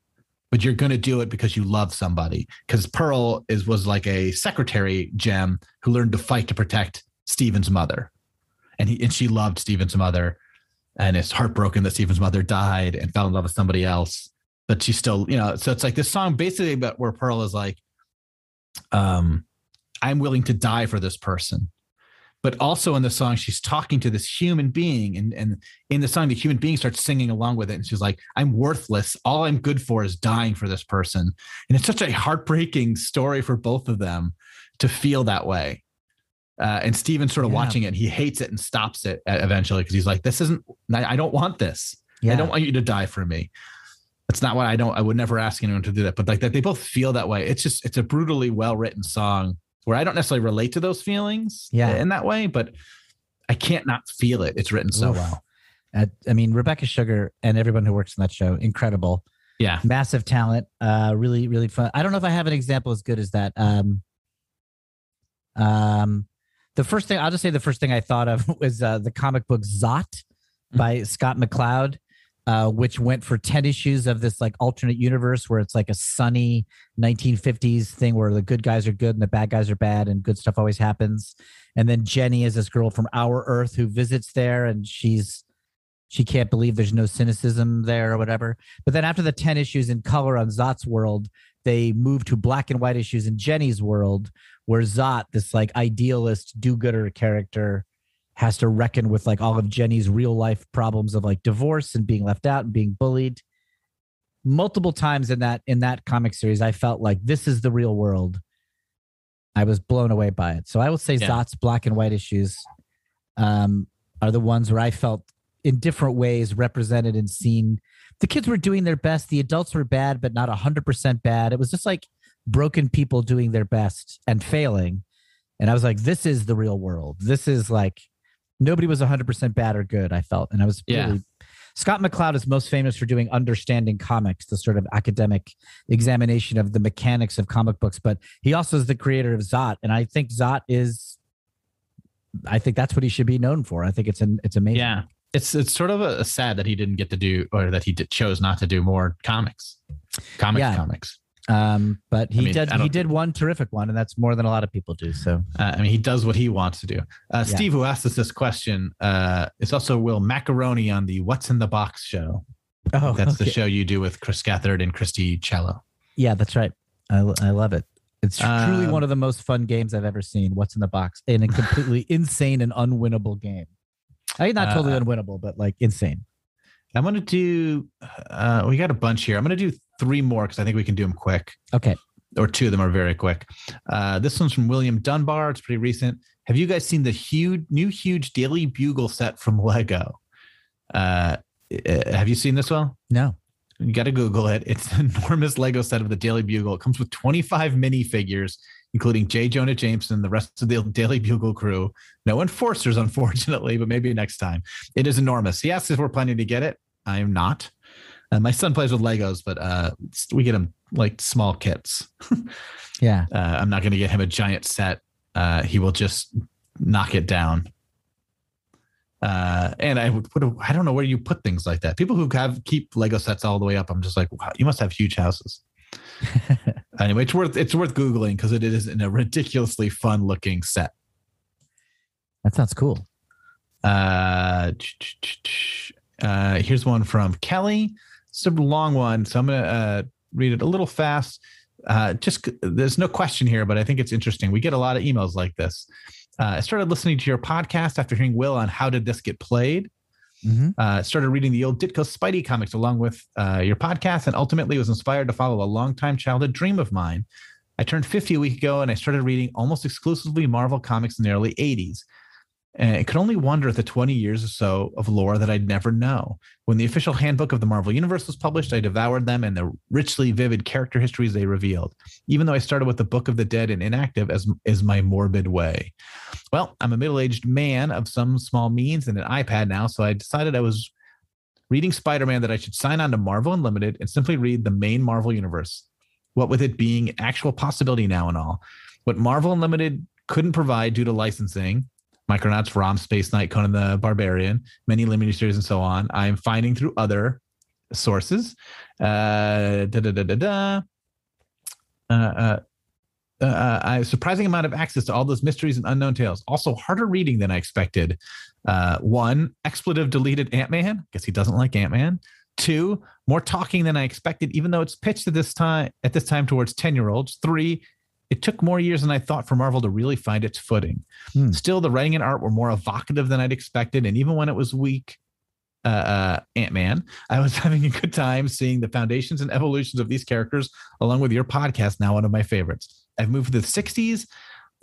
but you're going to do it because you love somebody. Because Pearl is was like a secretary gem who learned to fight to protect Steven's mother, and he and she loved Steven's mother, and is heartbroken that Steven's mother died and fell in love with somebody else. But she still, you know, so it's like this song basically about where Pearl is like, um, I'm willing to die for this person. But also in the song, she's talking to this human being, and and in the song, the human being starts singing along with it, and she's like, "I'm worthless. All I'm good for is dying for this person." And it's such a heartbreaking story for both of them to feel that way. Uh, and Steven's sort of Yeah. watching it. And he hates it and stops it eventually because he's like, "This isn't. I I don't want this. Yeah. I don't want you to die for me. That's not what I don't. I would never ask anyone to do that. But like that, they both feel that way. It's just it's a brutally well written song where I don't necessarily relate to those feelings. Yeah. in that way, but I can't not feel it. It's written so Oof. well. Uh, I mean, Rebecca Sugar and everyone who works on that show, incredible, Yeah. massive talent. Uh, really, really fun. I don't know if I have an example as good as that. Um, um, the first thing I'll just say the first thing I thought of was uh, the comic book Zot by Scott McCloud, uh, which went for ten issues of this like alternate universe where it's like a sunny 1950s thing where the good guys are good and the bad guys are bad and good stuff always happens. And then Jenny is this girl from Our Earth who visits there and she's she can't believe there's no cynicism there or whatever. But then after the 10 issues in color on Zot's world, they move to black and white issues in Jenny's world, where Zot, this like idealist do-gooder character, has to reckon with like all of Jenny's real life problems of like divorce and being left out and being bullied. Multiple times in that in that comic series, I felt like this is the real world. I was blown away by it. So I will say Yeah. Zot's black and white issues um, are the ones where I felt in different ways represented and seen. The kids were doing their best. The adults were bad, but not 100% bad. It was just like broken people doing their best and failing. And I was like, this is the real world. This is like nobody was 100% bad or good, I felt. And I was Yeah. really. Scott McCloud is most famous for doing Understanding Comics, the sort of academic examination of the mechanics of comic books. But he also is the creator of Zot. And I think Zot is. I think that's what he should be known for. I think it's an it's amazing. Yeah. It's it's sort of a, sad that he didn't get to do or that he did, chose not to do more comics. Comics, Yeah. comics. Um, but he I mean, did he did one terrific one, and that's more than a lot of people do. So Uh, I mean, he does what he wants to do. Uh, Yeah. Steve, who asked us this question, uh, is also Will Macaroni on the What's in the Box show. oh, That's the show you do with Chris Gethard and Christy Cello. Yeah, that's right. I, I love it. It's truly Um, one of the most fun games I've ever seen. What's in the box? In a completely insane and unwinnable game. I mean, not totally Uh, unwinnable, but like insane. I'm going to do, uh, we got a bunch here. I'm going to do three more because I think we can do them quick, Okay. or two of them are very quick. Uh, this one's from William Dunbar. It's pretty recent. Have you guys seen the huge, new, huge Daily Bugle set from Lego? Uh, uh, have you seen this one? No. You got to Google it. It's an enormous Lego set of the Daily Bugle. It comes with 25 minifigures, including J. Jonah Jameson, the rest of the Daily Bugle crew. No enforcers, unfortunately, but maybe next time. It is enormous. He asks if we're planning to get it. I am not. Uh, my son plays with Legos, but uh, we get him like small kits. Yeah. Uh, I'm not going to get him a giant set. Uh, he will just knock it down. Uh, and I would put, a, I don't know where you put things like that. People who have keep Lego sets all the way up, I'm just like, wow, you must have huge houses. anyway, it's worth it's worth googling because it is in a ridiculously fun looking set. That sounds cool. Uh, uh, here's one from Kelly. It's a long one, so I'm gonna uh, read it a little fast. Uh, just there's no question here, but I think it's interesting. We get a lot of emails like this. Uh, I started listening to your podcast after hearing Will on how did this get played. Mhm. Uh, started reading the old Ditko Spidey comics along with uh, your podcast, and ultimately was inspired to follow a longtime childhood dream of mine. I turned 50 a week ago, and I started reading almost exclusively Marvel comics in the early 80s. And I could only wonder at the 20 years or so of lore that I'd never know. When the official handbook of the Marvel Universe was published, I devoured them and the richly vivid character histories they revealed, even though I started with the Book of the Dead and Inactive as is my morbid way. Well, I'm a middle-aged man of some small means and an iPad now, so I decided I was reading Spider-Man that I should sign on to Marvel Unlimited and simply read the main Marvel universe. What with it being actual possibility now and all. What Marvel Unlimited couldn't provide due to licensing, Micronauts, ROM, Space Knight, Conan the Barbarian, many limited series, and so on. I'm finding through other sources. Uh, da da da da da. Uh, uh, uh, a surprising amount of access to all those mysteries and unknown tales. Also harder reading than I expected. Uh, one, expletive deleted Ant Man. Guess he doesn't like Ant Man. Two, more talking than I expected, even though it's pitched at this time at this time towards ten year olds. Three, it took more years than I thought for Marvel to really find its footing. Hmm. Still, the writing and art were more evocative than I'd expected, and even when it was weak, uh, uh, Ant Man, I was having a good time seeing the foundations and evolutions of these characters, along with your podcast, now one of my favorites. I've moved to the 60s.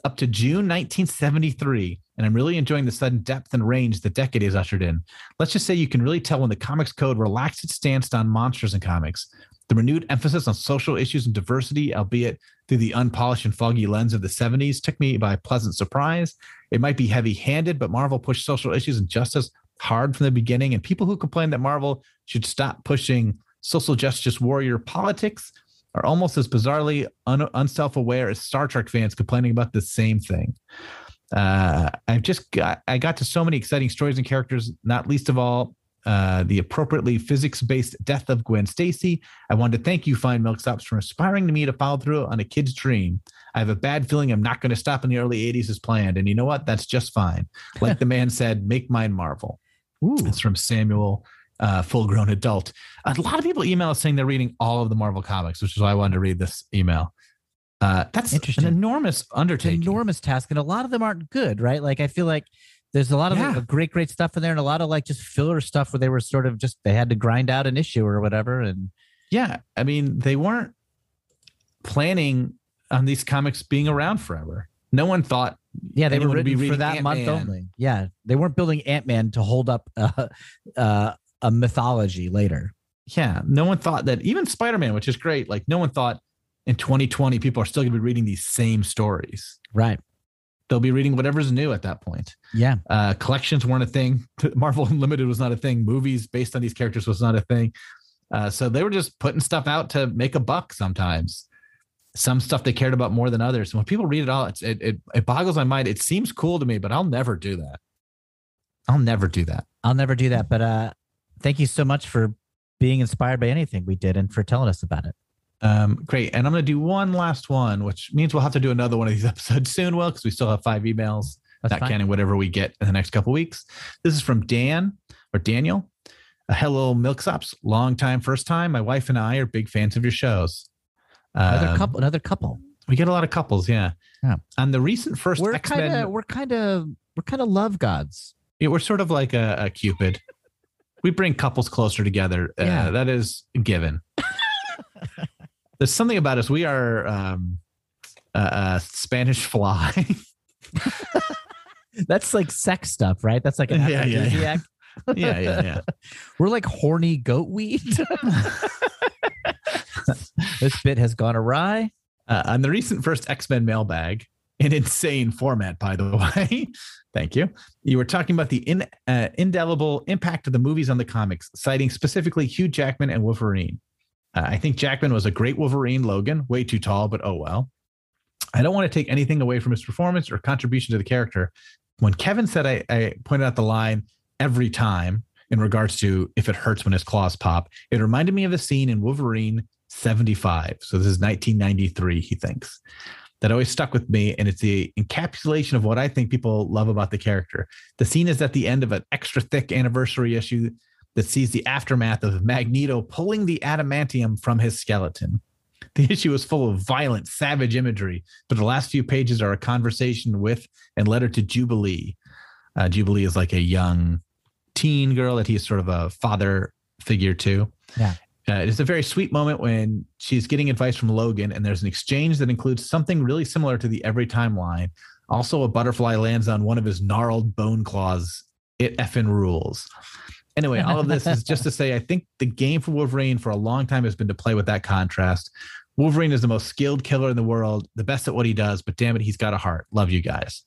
up to June 1973, and I'm really enjoying the sudden depth and range the decade has ushered in. Let's just say you can really tell when the Comics Code relaxed its stance on monsters and comics. The renewed emphasis on social issues and diversity, albeit through the unpolished and foggy lens of the 70s, took me by pleasant surprise. It might be heavy handed, but Marvel pushed social issues and justice hard from the beginning. And people who complain that Marvel should stop pushing social justice warrior politics are almost as bizarrely un- unself aware as Star Trek fans complaining about the same thing. Uh, I've just got I got to so many exciting stories and characters, not least of all uh, the appropriately physics-based death of Gwen Stacy. I wanted to thank you, Fine Milksops, for inspiring me to follow through on a kid's dream. I have a bad feeling I'm not going to stop in the early 80s as planned. And you know what? That's just fine. Like the man said, make mine Marvel. Ooh. It's from Samuel, uh, full grown adult. A lot of people email us saying they're reading all of the Marvel comics, which is why I wanted to read this email. Uh, that's Interesting. an enormous undertaking. an enormous task, and a lot of them aren't good, right? Like I feel like there's a lot of Yeah. great, great stuff in there, and a lot of like just filler stuff where they were sort of just they had to grind out an issue or whatever. And yeah, I mean, they weren't planning on these comics being around forever. No one thought, yeah, they were would be written for that month Ant-Man. only. Yeah, they weren't building Ant Man to hold up uh, uh, a mythology later. yeah, no one thought that even Spider Man, which is great, like no one thought in 2020 people are still going to be reading these same stories. Right. They'll be reading whatever's new at that point. Yeah. Uh, collections weren't a thing. Marvel Unlimited was not a thing. Movies based on these characters was not a thing. Uh, so they were just putting stuff out to make a buck sometimes. Some stuff they cared about more than others. And when people read it all, it's, it, it, it boggles my mind. It seems cool to me, but I'll never do that. I'll never do that. I'll never do that. But uh, thank you so much for being inspired by anything we did and for telling us about it. Um, great. And I'm going to do one last one, which means we'll have to do another one of these episodes soon, Will, because we still have five emails, That's not fine. counting whatever we get in the next couple weeks. This is from Dan or Daniel. Uh, hello, Milksops. Long time, first time. My wife and I are big fans of your shows. Another Um, couple. Another couple. We get a lot of couples, yeah. Yeah. On the recent 1st We're X kinda, We're kind of. We're kind of love gods. yeah, we're sort of like a, a Cupid. we bring couples closer together. Uh, Yeah. that is given. There's something about us. We are um, uh, uh, Spanish fly. That's like sex stuff, right? That's like an Yeah, yeah, yeah. aphrodisiac. yeah, yeah, yeah. We're like horny goat weed. this bit has gone awry. Uh, on the recent first X Men mailbag, an insane format, by the way. Thank you. You were talking about the in, uh, indelible impact of the movies on the comics, citing specifically Hugh Jackman and Wolverine. Uh, I think Jackman was a great Wolverine. Logan, way too tall, but oh well. I don't want to take anything away from his performance or contribution to the character. When Kevin said I, I pointed out the line every time in regards to if it hurts when his claws pop, it reminded me of a scene in Wolverine 75. So this is 1993, he thinks. That always stuck with me. And it's the encapsulation of what I think people love about the character. The scene is at the end of an extra thick anniversary issue that sees the aftermath of Magneto pulling the adamantium from his skeleton. The issue is full of violent, savage imagery, but the last few pages are a conversation with and letter to Jubilee. Uh, Jubilee is like a young teen girl that he's sort of a father figure to. Yeah. Uh, it is a very sweet moment when she's getting advice from Logan, and there's an exchange that includes something really similar to the every time line. Also, a butterfly lands on one of his gnarled bone claws. It effing rules. Anyway, all of this is just to say I think the game for Wolverine for a long time has been to play with that contrast. Wolverine is the most skilled killer in the world, the best at what he does, but damn it, he's got a heart. Love you guys.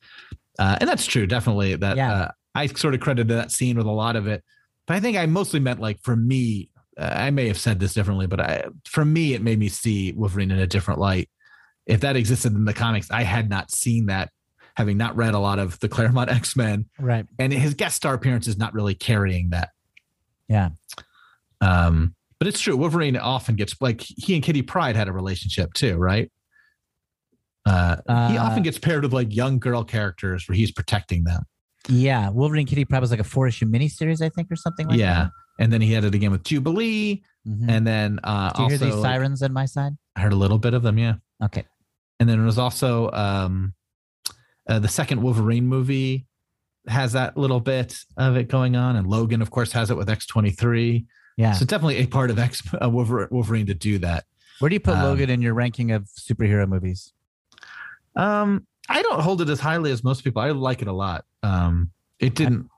Uh, and that's true, definitely. That Yeah. uh, I sort of credited that scene with a lot of it, but I think I mostly meant like for me. Uh, I may have said this differently, but I, for me, it made me see Wolverine in a different light. If that existed in the comics, I had not seen that, having not read a lot of the Claremont X Men, Right. and his guest star appearance is not really carrying that. Yeah. Um, but it's true. Wolverine often gets like he and Kitty Pryde had a relationship too, right? Uh, he Uh, often gets paired with like young girl characters where he's protecting them. Yeah. Wolverine Kitty Pryde was like a four issue miniseries, I think, or something like yeah, that. and then he had it again with Jubilee, Mhm. and then uh, Do you also hear these sirens on my side? I heard a little bit of them. Yeah, Okay. and then it was also um, uh, the second Wolverine movie has that little bit of it going on, and Logan, of course, has it with X twenty three. Yeah. So definitely a part of X uh, Wolver- Wolverine to do that. Where do you put um, Logan in your ranking of superhero movies? Um, I don't hold it as highly as most people. I like it a lot. Um, it didn't.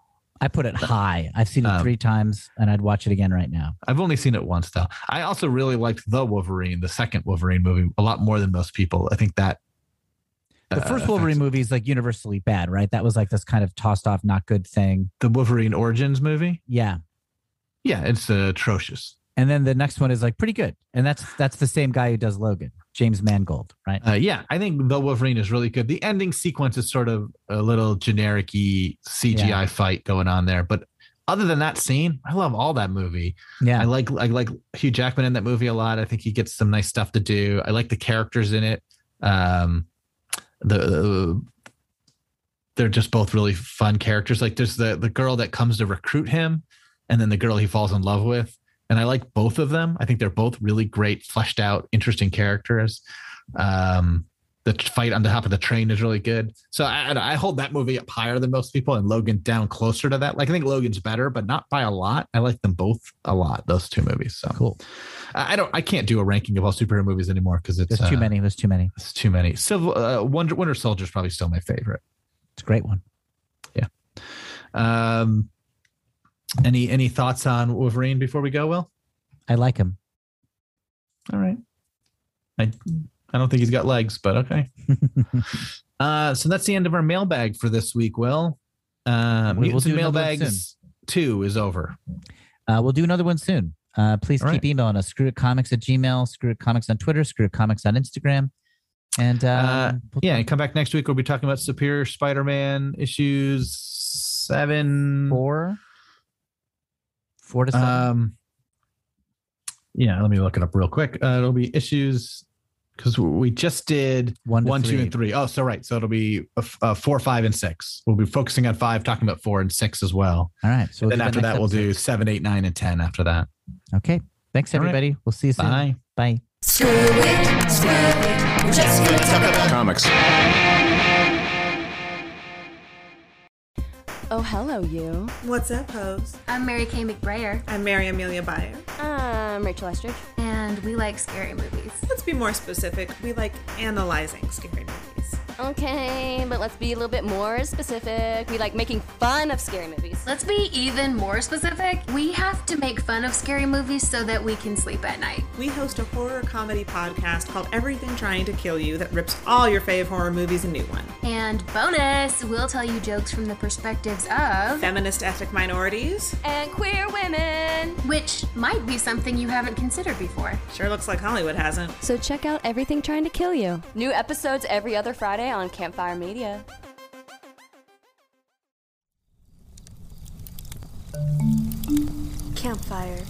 I put it high. I've seen it Um, three times, and I'd watch it again right now. I've only seen it once though. I also really liked the Wolverine, the second Wolverine movie, a lot more than most people. I think that The uh, first Wolverine movie is like universally bad, right? That was like this kind of tossed off, not good thing. the Wolverine Origins movie. Yeah. Yeah, it's uh, atrocious. And then the next one is like pretty good. And that's that's the same guy who does Logan, James Mangold, right? Uh, yeah, I think the Wolverine is really good. The ending sequence is sort of a little generic-y CGI Yeah. fight going on there, but other than that scene, I love all that movie. Yeah. I like I like Hugh Jackman in that movie a lot. I think he gets some nice stuff to do. I like the characters in it. Um, the they're just both really fun characters. Like there's the the girl that comes to recruit him, and then the girl he falls in love with. And I like both of them. I think they're both really great, fleshed out, interesting characters. Um, the fight on the top of the train is really good. So I, I hold that movie up higher than most people, and Logan down closer to that. Like I think Logan's better, but not by a lot. I like them both a lot. Those two movies. So Cool. I don't. I can't do a ranking of all superhero movies anymore because it's There's too uh, many. There's too many. It's too many. Civil uh, Wonder Winter Soldier is probably still my favorite. It's a great one. Yeah. Um, any any thoughts on Wolverine before we go? Will I like him. all right. I I don't think he's got legs, but okay. uh, so that's the end of our mailbag for this week. Will uh, We will do mailbags two is over. Uh, we'll do another one soon. Uh, please All keep right. emailing us. Screw it comics at Gmail, screw it comics on Twitter, screw it comics on Instagram. And um, Uh, we'll Yeah, and come back next week. We'll be talking about Superior Spider-Man issues seven. four, four to seven. Um, yeah, let me look it up real quick. Uh, it'll be issues because we just did one, to one, two, three. and three. Oh, so right. So it'll be uh, f- uh, four, five, and six. We'll be focusing on five, talking about four and six as well. All right. So we'll then after next that, we'll do seven, eight, nine, and ten. After that, Okay. Thanks, All right. everybody. We'll see you soon. bye. Bye. Screw it, screw it. We're just gonna talk about Comics. Oh, hello, you. What's up, hoes? I'm Mary Kay McBrayer, I'm Mary Amelia Byer. I'm Rachel Estridge. and we like scary movies. Let's be more specific. We like analyzing scary movies. Okay, but let's be a little bit more specific. We like making fun of scary movies. Let's be even more specific. We have to make fun of scary movies so that we can sleep at night. We host a horror comedy podcast called Everything Trying to Kill You that rips all your fave horror movies a new one. And bonus, we'll tell you jokes from the perspectives of, Feminist ethnic minorities. And queer women. which might be something you haven't considered before. Sure looks like Hollywood hasn't. So check out Everything Trying to Kill You. New episodes every other Friday on Campfire Media. Campfire.